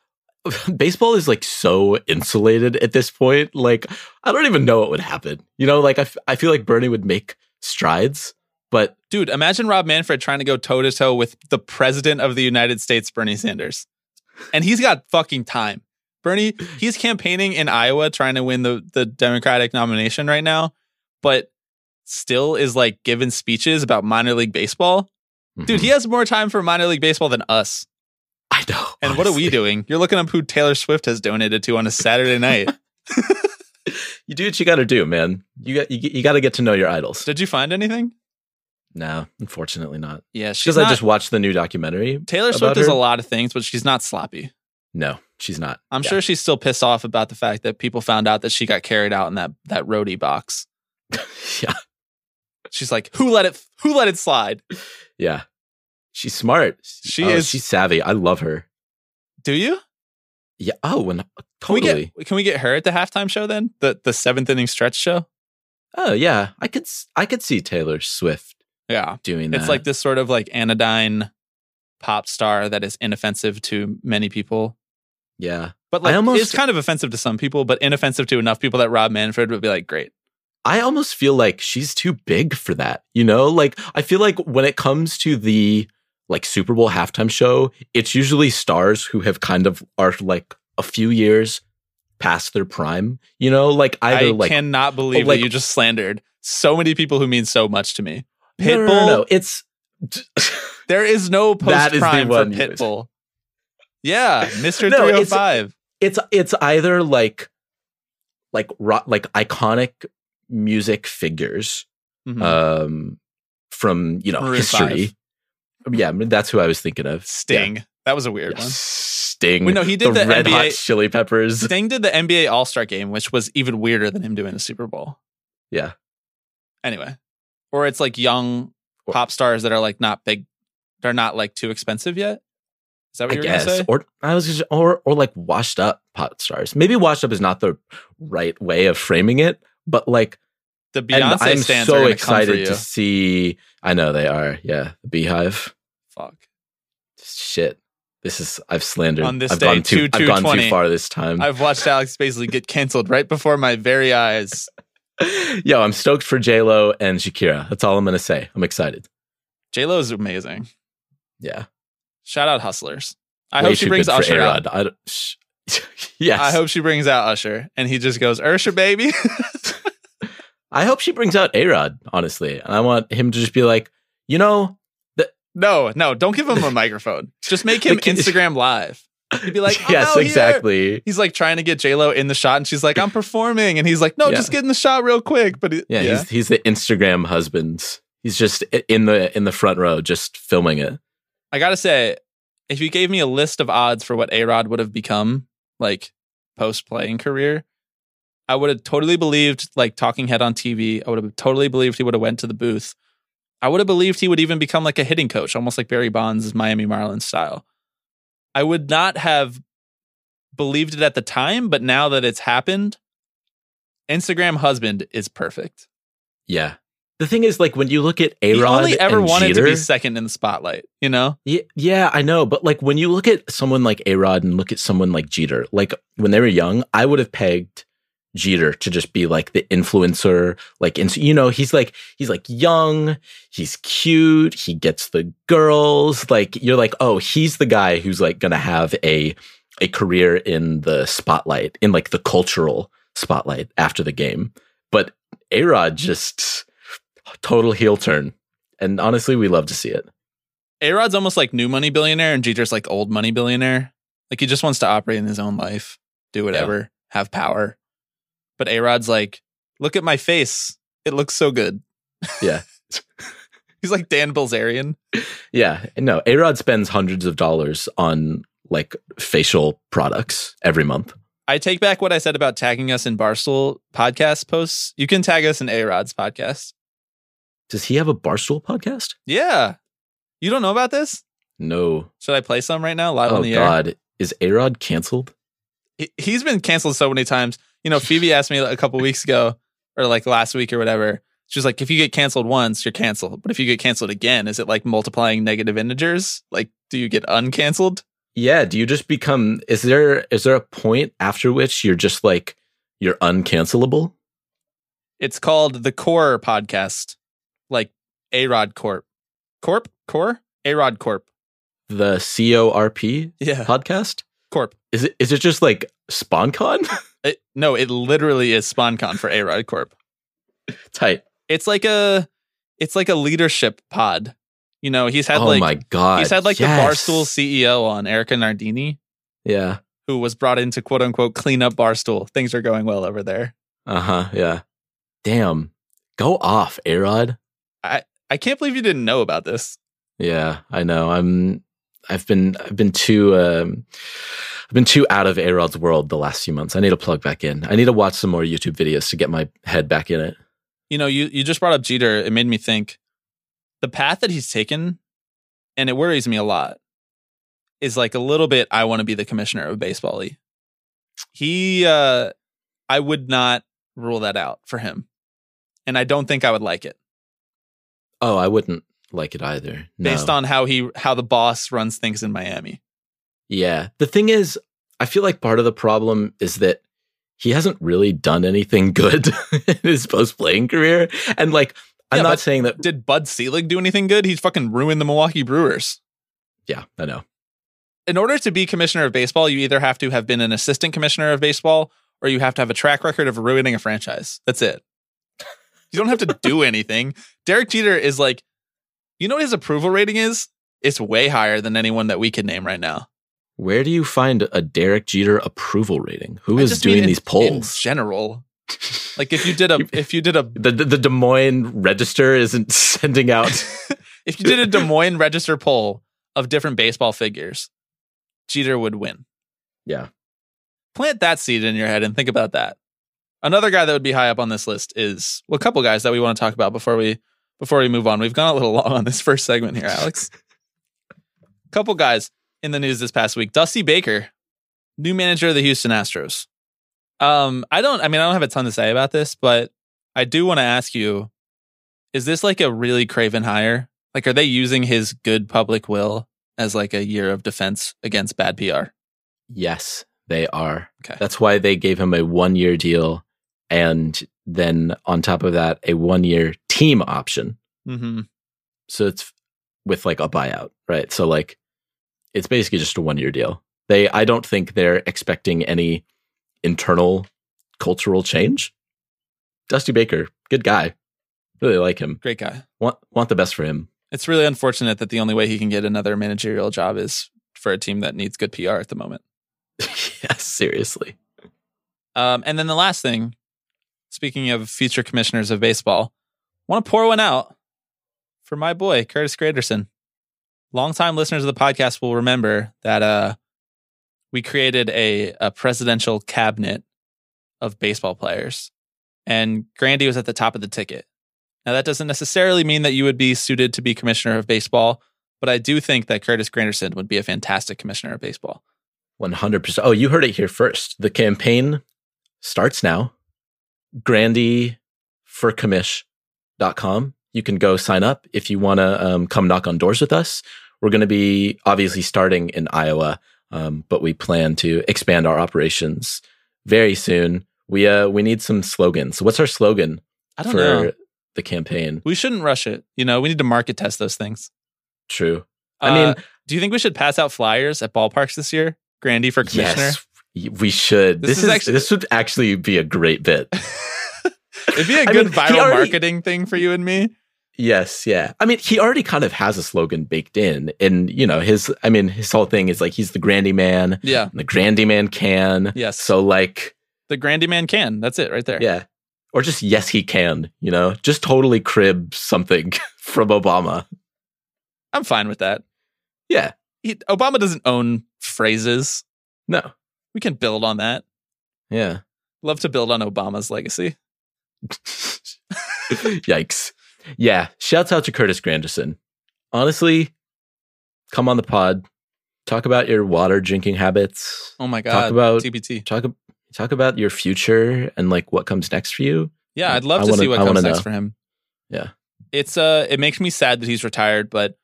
baseball is like so insulated at this point. Like, I don't even know what would happen. You know, like, I, f- I feel like Bernie would make strides, but Dude, imagine Rob Manfred trying to go toe to toe with the president of the United States, Bernie Sanders. And he's got fucking time. Bernie, he's campaigning in Iowa trying to win the, the Democratic nomination right now, but still is like giving speeches about minor league baseball. Dude, he mm-hmm. has more time for minor league baseball than us. I know. And what are we doing? You're looking up who Taylor Swift has donated to on a Saturday night. You do what you got to do, man. You got you, you got to get to know your idols. Did you find anything? No, unfortunately not. Yeah, Because I just watched the new documentary. Taylor Swift does a lot of things, but she's not sloppy. No, she's not. I'm Yeah. sure she's still pissed off about the fact that people found out that she got carried out in that that roadie box. yeah, She's like, "Who let it? Who let it slide? yeah. She's smart. She Oh, is- She's savvy. I love her. Do you? Yeah. Oh, and Can we totally. get Can we get her at the halftime show then? The the seventh inning stretch show. oh, yeah. I could. I could see Taylor Swift Yeah, doing that. it's like this sort of like anodyne pop star that is inoffensive to many people. Yeah. But like almost- it's kind of offensive to some people, but inoffensive to enough people that Rob Manfred would be like, great. I almost feel like she's too big for that. You know, like I feel like when it comes to the like Super Bowl halftime show, it's usually stars who have kind of are like a few years past their prime. You know, like either I like cannot believe like- that you just slandered so many people who mean so much to me. No, no, Pitbull, no, no, It's there is no post That is the prime for Pitbull. Yeah, Mr. No, it's- 305. it's it's either like like like iconic music figures Mhm. um from you know Maroon history. Yeah, that's who I was thinking of. Sting. That was a weird Yeah. one. Sting. Wait, no, he did the Red Hot NBA Chili Peppers. Sting did the NBA All Star game, which was even weirder than him doing the Super Bowl. Yeah. Anyway, or it's like young Or- pop stars that are like not big, they're not like too expensive yet. Is that what I you're guess, gonna say? or I was just, or or like washed up pop stars. Maybe washed up is not the right way of framing it, but like, the and Beyonce I'm stands so gonna come for excited to see. I know they are. Yeah, the BeyHive. Fuck. Shit, this is I've slandered. On this I've day, gone too. two- I've gone 220. too far this time. I've watched Alex Spacely get canceled right before my very eyes. Yo, I'm stoked for J Lo and Shakira. That's all I'm gonna say. I'm excited. J Lo is amazing. Yeah, Shout out hustlers. I Way hope she brings Usher out. I sh- yes, I hope she brings out Usher, and he just goes, Usher, baby." I hope she brings out A Rod. Honestly, and I want him to just be like, you know, no, no, don't give him a microphone. Just make him Instagram live. He'd be like, "I'm yes, out here." exactly. He's like trying to get J Lo in the shot, and she's like, "I'm performing," and he's like, "No, Yeah. just get in the shot real quick." But it, Yeah, yeah, he's he's the Instagram husband. He's just in the in the front row, just filming it. I gotta say, if you gave me a list of odds for what A Rod would have become, like post playing career, I would have totally believed like talking head on TV. I would have totally believed he would have went to the booth. I would have believed he would even become like a hitting coach, almost like Barry Bonds' Miami Marlins style. I would not have believed it at the time, but now that it's happened, Instagram husband is perfect. Yeah. The thing is, like when you look at A Rod, only ever wanted Jeter, to be second in the spotlight, you know? Yeah, yeah, I know. But like when you look at someone like A Rod and look at someone like Jeter, like when they were young, I would have pegged Jeter to just be like the influencer. Like, and you know, he's like, he's like young, he's cute, he gets the girls. Like, you're like, oh, he's the guy who's like to have a, a career in the spotlight, in like the cultural spotlight after the game. But A Rod just total heel turn. And honestly, we love to see it. A Rod's almost like new money billionaire, and Jeter's like old money billionaire. Like he just wants to operate in his own life, do whatever, have power. But A Rod's like, look at my face. It looks so good. Yeah. He's like Dan Bilzerian. Yeah, no, A Rod spends hundreds of dollars on like facial products every month. I take back what I said about tagging us in Barstool podcast posts. You can tag us in A Rod's podcast. Does he have a Barstool podcast? Yeah. You don't know about this? No. Should I play some right now live on Oh the air? Oh, God, is A Rod canceled? he's been canceled so many times. You know, Phoebe asked me a couple weeks ago, or like last week or whatever. She's like, if you get canceled once, you're canceled. But if you get canceled again, is it like multiplying negative integers? Like, do you get uncanceled? Yeah. Do you just become? Is there is there a point after which you're just like you're uncancelable? It's called the Core Podcast, like A Rod Corp. Corp? Core? A Rod Corp. The C O R P Yeah. podcast. Corp. Is it is it just like SponCon? It, no, it literally is SponCon for A Rod Corp. Tight. It's like a, it's like a leadership pod. You know, he's had oh like my God. he's had like yes. the Barstool CEO on Erika Nardini. Yeah. who was brought in to quote unquote clean up Barstool. Things are going well over there. Uh huh. Yeah. Damn. Go off, A Rod. I can't believe you didn't know about this. Yeah, I know. I'm. I've been. I've been too. Um, I've been too out of A Rod's world the last few months. I need to plug back in. I need to watch some more YouTube videos to get my head back in it. You know, you, you just brought up Jeter. It made me think the path that he's taken, and it worries me a lot, is like a little bit I want to be the commissioner of baseball. He, uh, I would not rule that out for him. And I don't think I would like it. Oh, I wouldn't like it either. No. based on how he how the boss runs things in Miami. Yeah. The thing is, I feel like part of the problem is that he hasn't really done anything good in his post playing career. And like, I'm Yeah, not saying that. Did Bud Selig do anything good? He's fucking ruined the Milwaukee Brewers. Yeah, I know. In order to be commissioner of baseball, you either have to have been an assistant commissioner of baseball or you have to have a track record of ruining a franchise. That's it. You don't have to do anything. Derek Jeter is like, you know what his approval rating is? It's way higher than anyone that we can name right now. Where do you find a Derek Jeter approval rating? Who I is doing in- these polls? in general? Like if you did a if you did a the, the the Des Moines Register isn't sending out. if you did a Des Moines register poll of different baseball figures, Jeter would win. yeah, Plant that seed in your head and think about that. Another guy that would be high up on this list is well, a couple guys that we want to talk about before we before we move on. We've gone a little long on this first segment here, Alex. couple guys in the news this past week. Dusty Baker, new manager of the Houston Astros. Um, I don't I mean I don't have a ton to say about this, but I do want to ask you, is this like a really craven hire? Like are they using his good public will as like a year of defense against bad PR? yes, they are. Okay. That's why they gave him a one year deal, and then on top of that, a one year team option. Mm-hmm. So it's with like a buyout, right? So like it's basically just a one year deal. They I don't think they're expecting any internal cultural change. Dusty Baker, good guy. Really like him. Great guy. Want want the best for him. It's really unfortunate that the only way he can get another managerial job is for a team that needs good PR at the moment. yes, seriously. Um, and then the last thing, speaking of future commissioners of baseball, want to pour one out for my boy Curtis Granderson. Longtime listeners of the podcast will remember that uh, we created a, a presidential cabinet of baseball players, and Grandy was at the top of the ticket. Now that doesn't necessarily mean that you would be suited to be commissioner of baseball, but I do think that Curtis Granderson would be a fantastic commissioner of baseball. 100%. Oh, you heard it here first. The campaign starts now. Grandy for commish.com. You can go sign up if you want to um, come knock on doors with us. We're going to be obviously starting in Iowa, um, but we plan to expand our operations very soon. We uh we need some slogans. What's our slogan I don't for know. the campaign? We shouldn't rush it. You know, we need to market test those things. True. I Uh, mean, do you think we should pass out flyers at ballparks this year? Grandy for commissioner. yes, we should. This This, is is, actually- this would actually be a great bit. It'd be a good mean, viral already- marketing thing for you and me. Yes, yeah. I mean, he already kind of has a slogan baked in, and you know, his. I mean, his whole thing is like he's the Grandy man. Yeah. and the Grandy man can. Yes. So like, The Grandy man can. That's it right there. yeah, or just yes, he can. You know, just totally crib something from Obama. I'm fine with that. Yeah. He, Obama doesn't own phrases. No. We can build on that. Yeah. Love to build on Obama's legacy. Yikes. Yeah. Shouts out to Curtis Granderson. Honestly, come on the pod. Talk about your water drinking habits. Oh my god. Talk about- TBT. Talk talk about your future and like what comes next for you. Yeah, I'd love I to wanna- see what I comes next know. for him. Yeah. It's uh it makes me sad that he's retired, but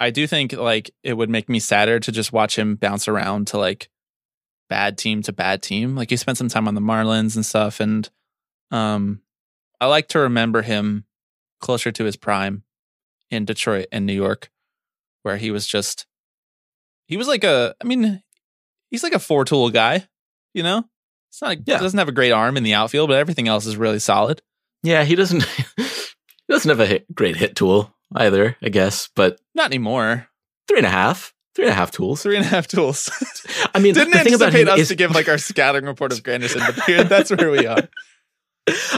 I do think like it would make me sadder to just watch him bounce around to like bad team to bad team. Like he spent some time on the Marlins and stuff and um I like to remember him closer to his prime in Detroit and New York where he was just he was like a I mean he's like a four tool guy, you know? It's not Yeah. doesn't have a great arm in the outfield, but everything else is really solid. Yeah, he doesn't he doesn't have a hit, great hit tool either, I guess, but Not anymore. three and a half. Three and a half tools. Three and a half tools. I mean, Didn't the thing about anticipate us is, to give like our scouting report of Granderson, but here, that's where we are.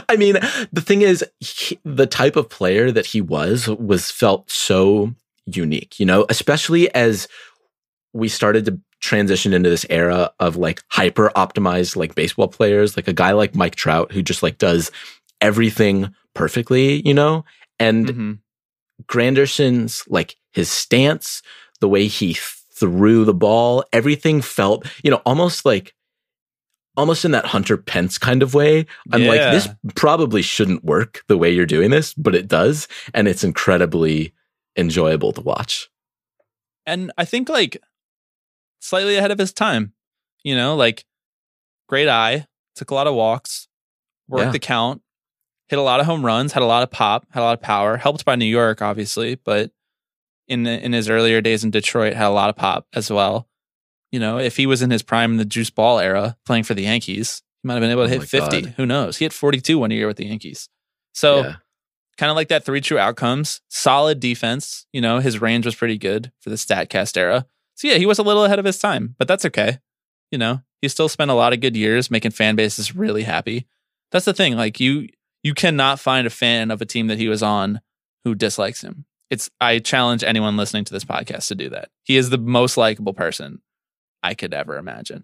I mean, the thing is, he, the type of player that he was was felt so unique, you know, especially as we started to transition into this era of like hyper optimized like baseball players, like a guy like Mike Trout who just like does everything perfectly, you know, and Mhm. Granderson's like his stance, the way he threw the ball, everything felt, you know, almost like almost in that Hunter Pence kind of way. I'm like, this probably shouldn't work the way you're doing this, but it does. And it's incredibly enjoyable to watch. And I think like slightly ahead of his time. You know, like great eye, took a lot of walks, worked Yeah. the count, hit a lot of home runs, had a lot of pop, had a lot of power, helped by New York, obviously, but in the, in his earlier days in Detroit, had a lot of pop as well. You know, if he was in his prime in the juice ball era playing for the Yankees, he might have been able to Oh hit my 50. God. Who knows? He hit 42 one year with the Yankees. So yeah. kind of like that three true outcomes. Solid defense. You know, his range was pretty good for the StatCast era. So yeah, he was a little ahead of his time, but that's okay. You know, he still spent a lot of good years making fan bases really happy. That's the thing. Like you, you cannot find a fan of a team that he was on who dislikes him. It's I challenge anyone listening to this podcast to do that. He is the most likable person I could ever imagine.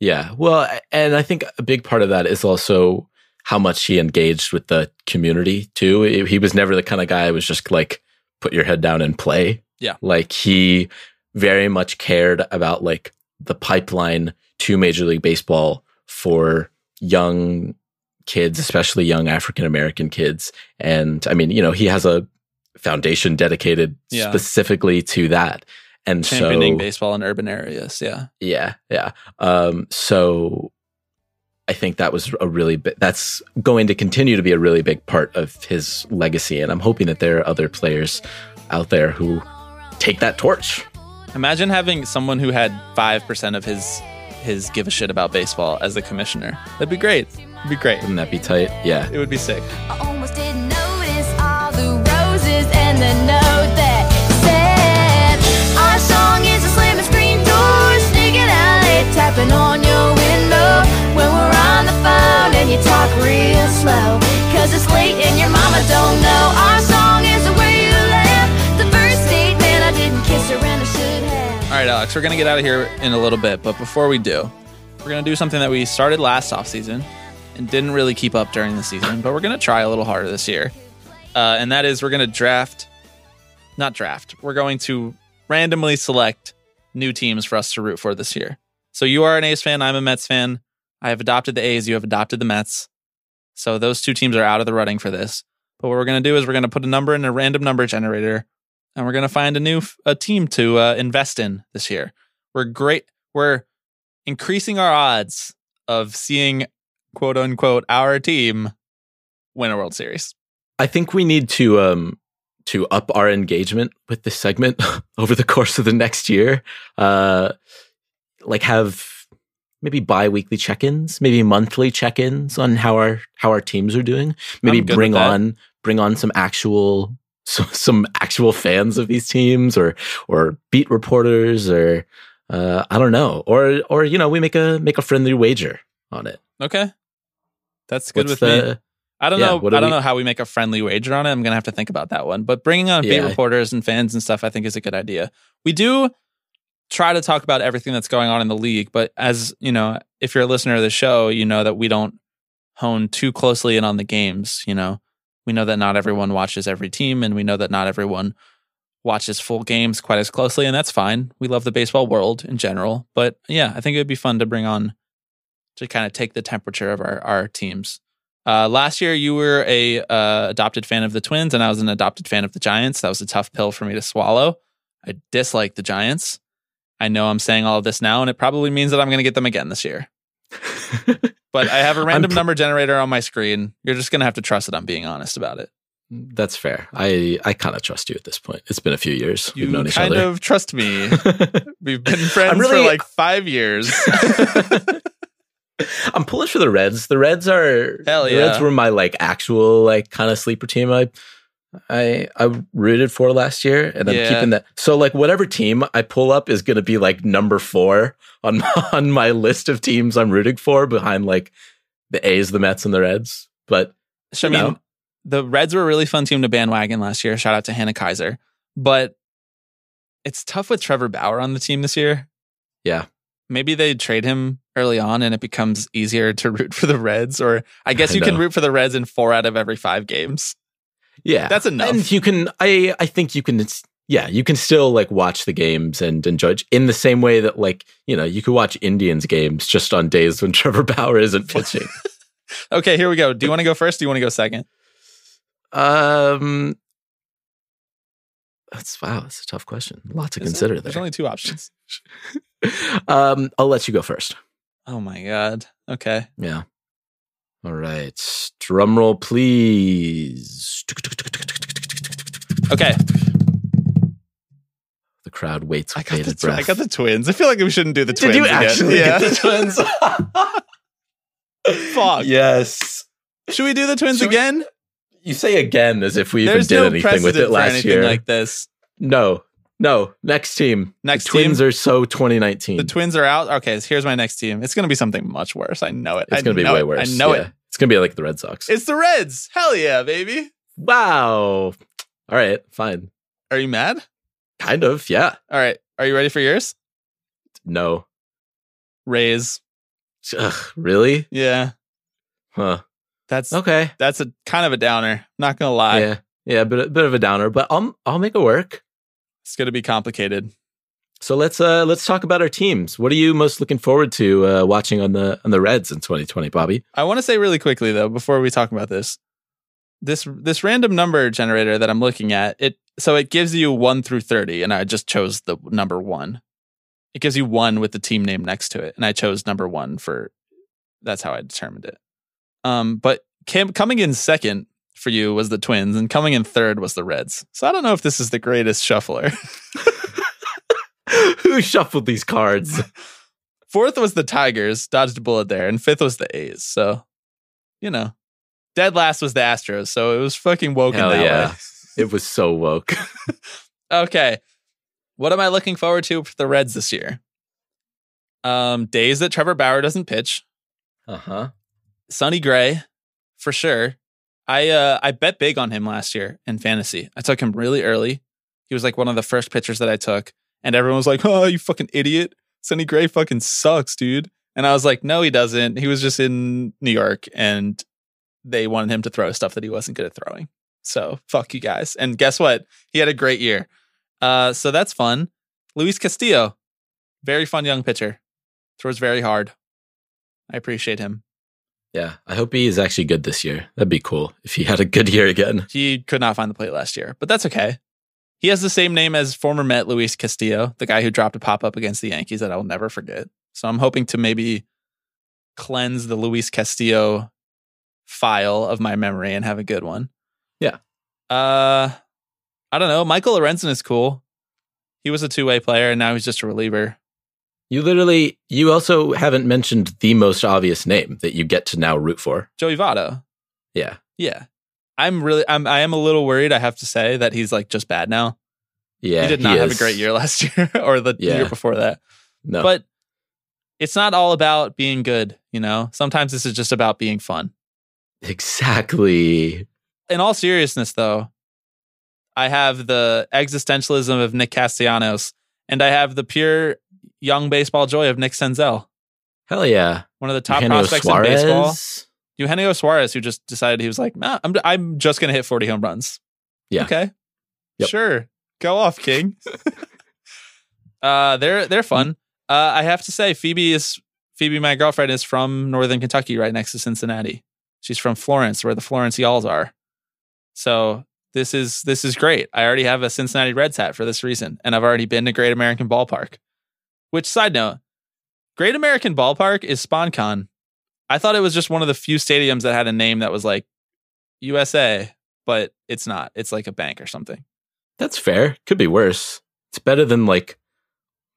Yeah. Well, and I think a big part of that is also how much he engaged with the community too. He was never the kind of guy who was just like, put your head down and play. Yeah. Like he very much cared about like the pipeline to Major League Baseball for young kids, especially young African American kids. And I mean, you know, he has a foundation dedicated Yeah. specifically to that. And Championing so, baseball in urban areas. Yeah. yeah, yeah. Um, so I think that was a really big, that's going to continue to be a really big part of his legacy. And I'm hoping that there are other players out there who take that torch. Imagine having someone who had five percent of his his give a shit about baseball as the commissioner. That'd be great. It'd be great. Wouldn't that be tight? Yeah. It would be sick. Tapping on your window when we're on the phone and you talk real slow. Cause it's late and your mama don't know. Our song is you. The first date, man, I didn't kiss her and I should have. All right, Alex, we're gonna get out of here in a little bit, but before we do, we're gonna do something that we started last offseason and didn't really keep up during the season, but we're gonna try a little harder this year. Uh, and that is we're gonna draft, not draft. We're going to randomly select new teams for us to root for this year. So you are an A's fan, I'm a Mets fan. I have adopted the A's, you have adopted the Mets. So those two teams are out of the running for this. But what we're gonna do is we're gonna put a number in a random number generator and we're going to find a new a team to uh, invest in this year. We're great. We're increasing our odds of seeing quote unquote our team win a World Series. I think we need to um to up our engagement with this segment over the course of the next year. Uh like have maybe bi-weekly check-ins, maybe monthly check-ins on how our how our teams are doing. Maybe bring on bring on some actual so, some actual fans of these teams or or beat reporters or uh I don't know. Or or you know, we make a make a friendly wager on it. Okay, that's good What's with me. I don't yeah, know. do I don't we- know how we make a friendly wager on it. I'm gonna have to think about that one. But bringing on beat reporters and fans and stuff, I think is a good idea. We do try to talk about everything that's going on in the league, but as you know, if you're a listener of the show, you know that we don't hone too closely in on the games. You know, we know that not everyone watches every team, and we know that not everyone watches full games quite as closely, and that's fine. We love the baseball world in general, but yeah, I think it would be fun to bring on to kind of take the temperature of our our teams. Uh, last year, you were a uh, adopted fan of the Twins, and I was an adopted fan of the Giants. That was a tough pill for me to swallow. I dislike the Giants. I know I'm saying all of this now, and it probably means that I'm going to get them again this year. But I have a random pl- number generator on my screen. You're just going to have to trust that I'm being honest about it. That's fair. I I kind of trust you at this point. It's been a few years. You We've known each kind other. of trust me. We've been friends really- for like five years. I'm pulling for the Reds. The Reds are Hell the yeah. Reds were my like actual like kind of sleeper team. I I I rooted for last year, and I'm Yeah. keeping that. So like whatever team I pull up is going to be like number four on my, on my list of teams I'm rooting for, behind like the A's, the Mets, and the Reds. But So, I mean, know. the Reds were a really fun team to bandwagon last year. Shout out to Hannah Kaiser. But it's tough with Trevor Bauer on the team this year. Yeah. Maybe they trade him early on and it becomes easier to root for the Reds. Or I guess I you can root for the Reds in four out of every five games. Yeah, That's enough. And you can I I think you can. Yeah, you can still like watch the games and enjoy it in the same way that like you know you could watch Indians games just on days when Trevor Bauer isn't pitching. Okay, here we go. Do you want to go first? Do you want to go second? Um, That's wow. That's a tough question. A lot to Is it? consider There's only two options. um, I'll let you go first. Oh my god. Okay. Yeah. All right. Drum roll, please. Okay. The crowd waits I with got the bated tw- I got the twins. I feel like we shouldn't do the twins. Did you again. actually Yeah. get the twins? Fuck. Yes. Should we do the twins Should we- again? You say again as if we even There's did no anything with it last year. like this. no, no. Next team. Next the twins team? are so 2019. The twins are out. Okay, so here's my next team. It's gonna be something much worse. I know it. it's going to be way it. worse. I know yeah. it. It's going to be like the Red Sox. It's the Reds. Hell yeah, baby. wow. All right. Fine. Are you mad? Kind of. Yeah. All right. Are you ready for yours? No. Rays. Ugh, really? Yeah. Huh. That's Okay. that's a kind of a downer. Not gonna lie. yeah. Yeah. But a bit of a downer, but I'll I'll make it work. It's gonna be complicated. So let's uh let's talk about our teams. What are you most looking forward to uh, watching on the on the Reds in 2020, Bobby? I want to say really quickly though, before we talk about this, this this random number generator that I'm looking at, it so it gives you one through thirty, and I just chose the number one. It gives you one with the team name next to it, and I chose number one for. That's how I determined it. Um, but cam- coming in second for you was the Twins, and coming in third was the Reds. So I don't know if this is the greatest shuffler. Who shuffled these cards? Fourth was the Tigers, dodged a bullet there, and fifth was the A's. So, you know, dead last was the Astros. So it was fucking woke Hell that yeah. way. It was so woke. Okay, what am I looking forward to for the Reds this year? Um, days that Trevor Bauer doesn't pitch. Uh-huh. Sonny Gray, for sure. I uh I bet big on him last year in fantasy. I took him really early. He was like one of the first pitchers that I took, and everyone was like, "Oh, you fucking idiot! Sonny Gray fucking sucks, dude." And I was like, "No, he doesn't. He was just in New York, and they wanted him to throw stuff that he wasn't good at throwing. So fuck you guys." And guess what? He had a great year. Uh, so that's fun. Luis Castillo, very fun young pitcher, throws very hard. I appreciate him. Yeah. I hope he is actually good this year. That'd be cool if he had a good year again. He could not find the plate last year, but that's okay. He has the same name as former Met Luis Castillo, the guy who dropped a pop up against the Yankees that I will never forget. So I'm hoping to maybe cleanse the Luis Castillo file of my memory and have a good one. Yeah. Uh, I don't know. Michael Lorenzen is cool. He was a two way player and now he's just a reliever. You literally you also haven't mentioned the most obvious name that you get to now root for. Joey Votto. Yeah. Yeah. I'm really, I'm, I am a little worried. I have to say that he's like just bad now. Yeah. he did not have a great year last year or the Yeah. year before that. No. But it's not all about being good, you know? Sometimes this is just about being fun. exactly. In all seriousness, though, I have the existentialism of Nick Castellanos and I have the pure young baseball joy of Nick Senzel, Hell yeah. one of the top Eugenio prospects in baseball. Suarez. Eugenio Suarez, who just decided he was like, nah, I'm, I'm just going to hit 40 home runs. Yeah. Okay. Yep. Sure. Go off, King. uh, they're they're fun. Uh, I have to say, Phoebe is Phoebe. My girlfriend is from Northern Kentucky, right next to Cincinnati. She's from Florence, where the Florence Y'alls are. So this is this is great. I already have a Cincinnati Reds hat for this reason, and I've already been to Great American Ballpark. Which side note, Great American Ballpark is SponCon. I thought it was just one of the few stadiums that had a name that was like USA, but it's not. It's like a bank or something. That's fair. Could be worse. It's better than like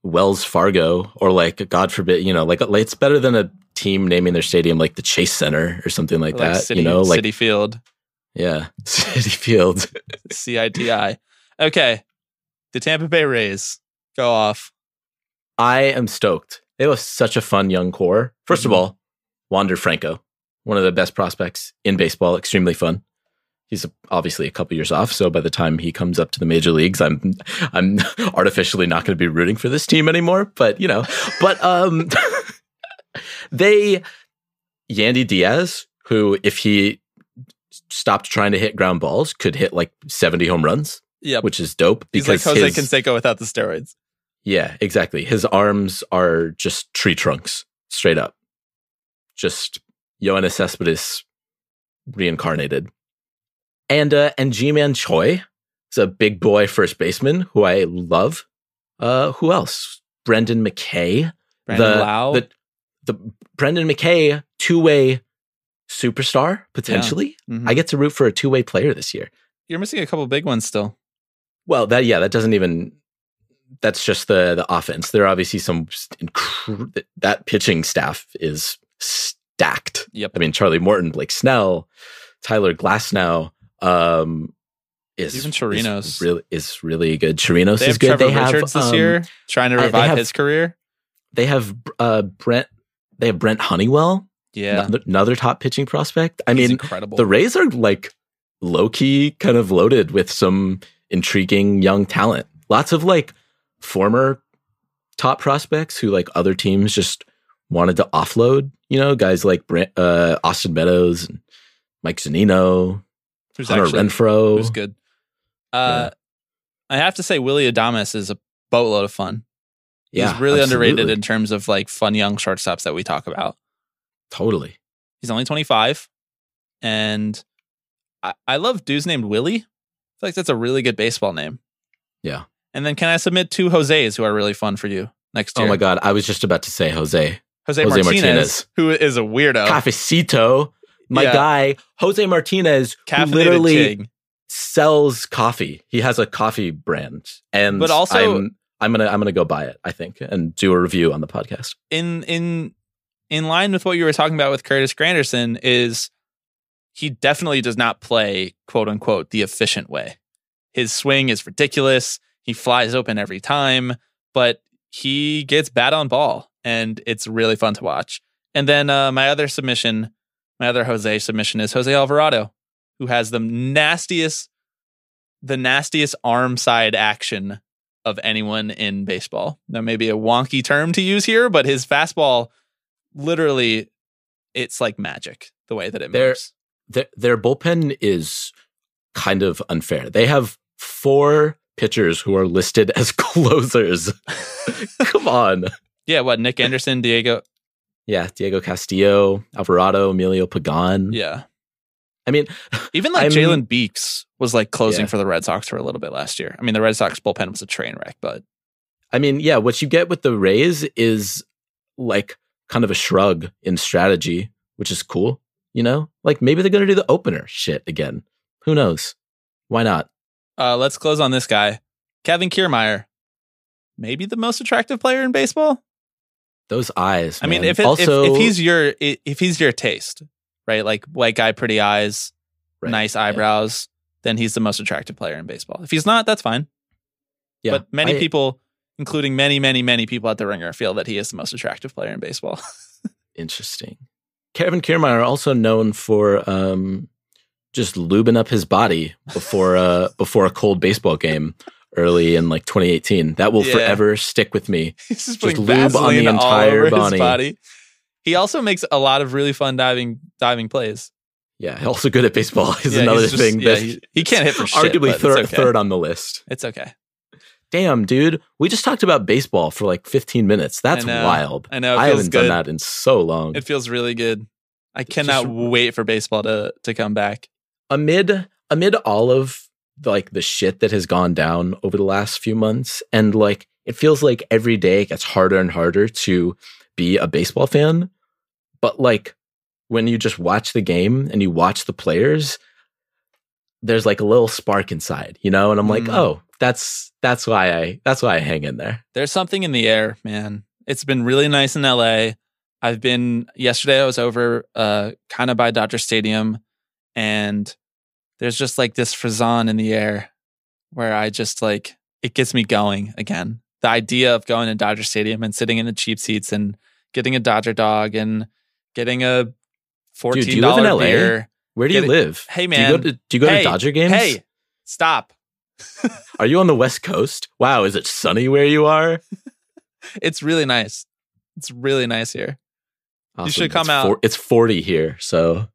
Wells Fargo or like God forbid, you know, like like, it's better than a team naming their stadium like the Chase Center or something like, Or that. City, you know, like Citi Field, yeah, Citi Field. CITI. Okay, the Tampa Bay Rays go off. I am stoked. They was such a fun young core. 1st of Mhm. all, Wander Franco, one of the best prospects in baseball, extremely fun. He's obviously a couple years off, so by the time he comes up to the major leagues, I'm I'm artificially not going to be rooting for this team anymore. But you know, but um, they Yandy Diaz, who if he stopped trying to hit ground balls, could hit like 70 home runs, Yep, which is dope. he's like Jose his- Canseco without the steroids. Yeah, exactly. His arms are just tree trunks, straight up. Just Yoenis Cespedes reincarnated. And uh and Ji-Man Choi is a big boy first baseman who I love. Uh, who else? Brendan McKay. Brandon the, Lowe. The, the Brendan McKay two way superstar potentially. Mhm. I get to root for a two way player this year. You're missing a couple big ones still. Well, that yeah, that doesn't even. That's just the the offense. There are obviously some that pitching staff is stacked. Yep. I mean, Charlie Morton, Blake Snell, Tyler Glasnow, um, is Even Chirinos. is really is really good. Chirinos They is good. Trevor they have Richards this um, year trying to I- revive have- his career. They have uh, Brent. They have Brent Honeywell, Yeah. another, another top pitching prospect. I He's mean, incredible. the Rays are like low key kind of loaded with some intriguing young talent. Lots of like former top prospects who like other teams just wanted to offload. You know, guys like Brent, uh, Austin Meadows and Mike Zunino, who's Hunter actually Renfro. who's good. Uh, I have to say, Willy Adames is a boatload of fun. Yeah, He's really underrated in terms of like fun young shortstops that we talk about. Totally. He's only 25. And I, I love dudes named Willie. I feel like that's a really good baseball name. Yeah. And then can I submit two Jose's who are really fun for you next year? Oh my god, I was just about to say Jose Jose, Jose Martinez, Martinez. who is a weirdo. Cafecito. My Yeah. guy Jose Martinez, who literally king. sells coffee. He has a coffee brand, and But also- I'm, I'm gonna I'm gonna go buy it. I think and do a review on the podcast. in in in line with what you were talking about with Curtis Granderson is he definitely does not play quote unquote the efficient way. His swing is ridiculous. He flies open every time, but he gets bad on ball and it's really fun to watch. And then uh, my other submission, my other Jose submission is Jose Alvarado, who has the nastiest the nastiest arm side action of anyone in baseball. That may be a wonky term to use here, but his fastball literally it's like magic the way that it There- moves. Their, their bullpen is kind of unfair. They have four pitchers who are listed as closers. Come on. Yeah, what Nick Anderson, Diego. Yeah, Diego Castillo, Alvarado, Emilio Pagan. Yeah, I mean, even like Jalen Beeks was like closing Yeah. for the Red Sox for a little bit last year. I mean, the Red Sox bullpen was a train wreck, but I mean, yeah, what you get with the Rays is like kind of a shrug in strategy, which is cool. You know, like maybe they're gonna do the opener shit again. Who knows? Why not? Uh, let's close on this guy, Kevin Kiermaier. Maybe the most attractive player in baseball. Those eyes. I mean, if, it, also if if he's your if he's your taste, right? Like white guy, pretty eyes, Right, nice yeah. eyebrows, then he's the most attractive player in baseball. If he's not, that's fine. yeah, but many I- people, including many, many, many people at the Ringer, feel that he is the most attractive player in baseball. interesting. Kevin Kiermaier also known for um, just lubing up his body before uh before a cold baseball game early in like 2018. That will Yeah. forever stick with me. he's just Just lube on the entire body. body. He also makes a lot of really fun diving diving plays. Yeah, also good at baseball is Yeah, another just- thing. yeah, that he- he can't hit for shit, Arguably third okay. third on the list. It's okay. Damn, dude, we just talked about baseball for like 15 minutes. That's know. wild. I know, I haven't good. done that in so long. It feels really good. I cannot just- wait for baseball to to come back. Amid amid all of the, like the shit that has gone down over the last few months and like it feels like every day it gets harder and harder to be a baseball fan but like when you just watch the game and you watch the players there's like a little spark inside you know and i'm like Mm. oh that's that's why i that's why i hang in there There's something in the air, man. It's been really nice in LA. I've been yesterday I was over uh kind of by Dodger Stadium and there's just like this frisson in the air where I just like it gets me going again. The idea of going to Dodger Stadium and sitting in the cheap seats and getting a Dodger dog and getting a Dude, fourteen do you live in LA? beer. where do you live Hey, do you go man. to, do you go hey, to dodger games Hey, stop. are you on the west coast wow is it sunny where you are It's really nice. It's really nice here. Awesome. should come it's out. four- it's 40 here so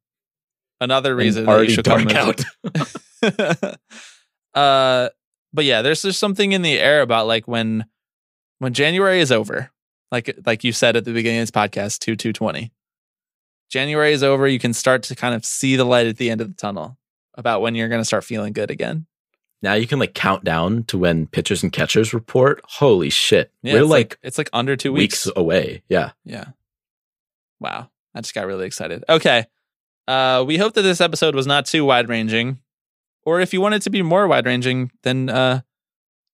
Another reason that you should dark come out. uh, but yeah, there's there's something in the air about like when when January is over, like like you said at the beginning of this podcast, two two twenty. January is over, you can start to kind of see the light at the end of the tunnel about when you're going to start feeling good again. now you can like count down to when pitchers and catchers report. Holy shit. Yeah, We're it's like, it's like under two weeks. weeks. away. Yeah. Yeah. Wow. I just got really excited. Okay. Uh, we hope that this episode was not too wide ranging. Or if you want it to be more wide ranging, then uh,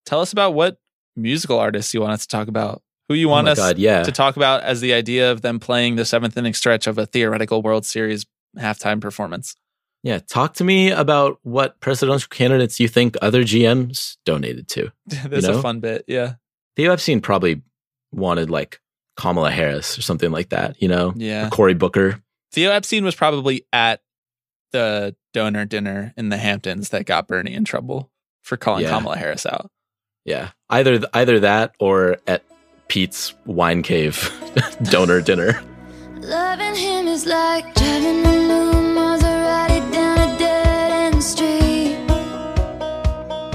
tell us about what musical artists you want us to talk about. Who you want oh us God, yeah. to talk about as the idea of them playing the seventh inning stretch of a theoretical World Series halftime performance. Yeah. Talk to me about what presidential candidates you think other GMs donated to. That's know? a fun bit. Yeah. Theo Epstein probably wanted like Kamala Harris or something like that, you know? Yeah. Or Cory Booker. Theo Epstein was probably at the donor dinner in the Hamptons that got Bernie in trouble for calling Yeah. Kamala Harris out. Yeah. Either either that or at Pete's wine cave donor dinner. Loving him is like driving a new Maserati down a dead end street.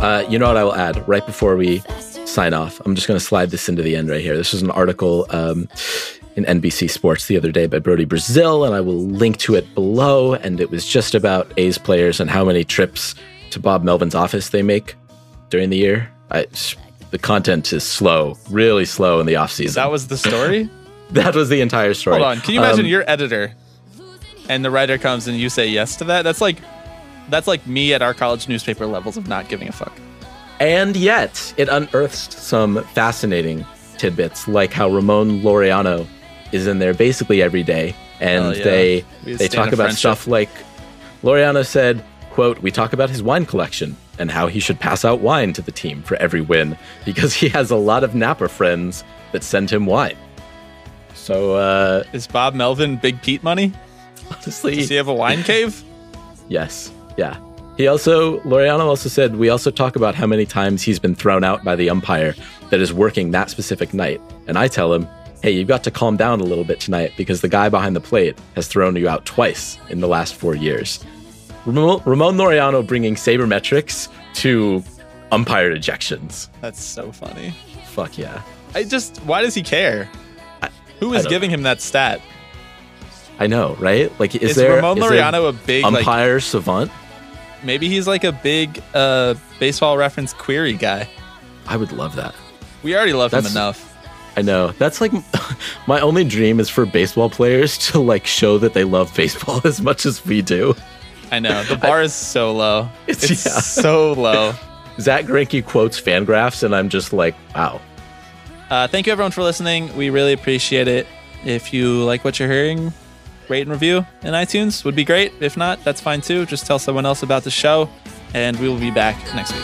Uh, you know what I will add right before we sign off? I'm just going to slide this into the end right here. This is an article um, in NBC Sports the other day by Brodie Brazil, and I will link to it below. And it was just about A's players and how many trips to Bob Melvin's office they make during the year. I, the content is slow, really slow in the off season. That was the story? that was the entire story. Hold on. Can you imagine Um, your editor and the writer comes and you say yes to that? That's like that's like me at our college newspaper levels of not giving a fuck. And yet, it unearths some fascinating tidbits, like how Ramon Laureano is in there basically every day, and yeah. they We they talk about friendship. stuff like Laureano said, "quote We talk about his wine collection and how he should pass out wine to the team for every win because he has a lot of Napa friends that send him wine." So uh, Is Bob Melvin Big Pete money? honestly, Does he have a wine cave? Yes. Yeah. He also, Laureano also said, we also talk about how many times he's been thrown out by the umpire that is working that specific night. And I tell him, hey, you've got to calm down a little bit tonight because the guy behind the plate has thrown you out twice in the last four years. Ramon, Ramon Laureano bringing sabermetrics to umpire ejections. That's so funny. Fuck yeah. I just why does he care? Who I is don't giving him that stat? I know, right? Like, is, Is, there Ramon is Laureano a big like umpire savant? maybe he's like a big uh baseball reference query guy. I would love that. We already love him enough. I know. That's like my only dream is for baseball players to like show that they love baseball as much as we do. I know. The bar is so low. It's- It's, yeah. so low. Zack Greinke quotes Fangraphs, and I'm just like, wow. Uh, thank you everyone for listening. We really appreciate it. If you like what you're hearing, rate and review in iTunes would be great. If not, that's fine too. Just tell someone else about the show, and we will be back next week.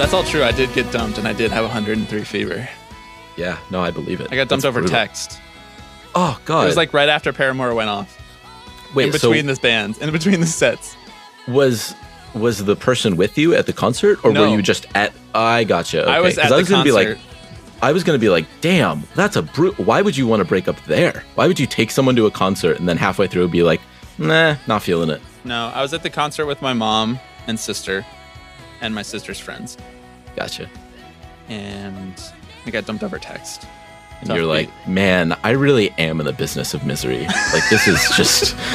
That's all true. I did get dumped, and I did have 103 fever. Yeah, no, I believe it. I got dumped That's over brutal. text. Oh god. It was like right after Paramore went off. wait, in between so this band, in between the sets. was was the person with you at the concert, or No. were you just at? I gotcha. I okay, was 'cause at I the was gonna be like. I was gonna be like, damn, that's a brute. Why would you want to break up there? Why would you take someone to a concert and then halfway through be like, nah, not feeling it? No, I was at the concert with my mom and sister, and my sister's friends, Gotcha. and I got dumped over text. And Tough you're beat. like, man, I really am in the business of misery. Like this is just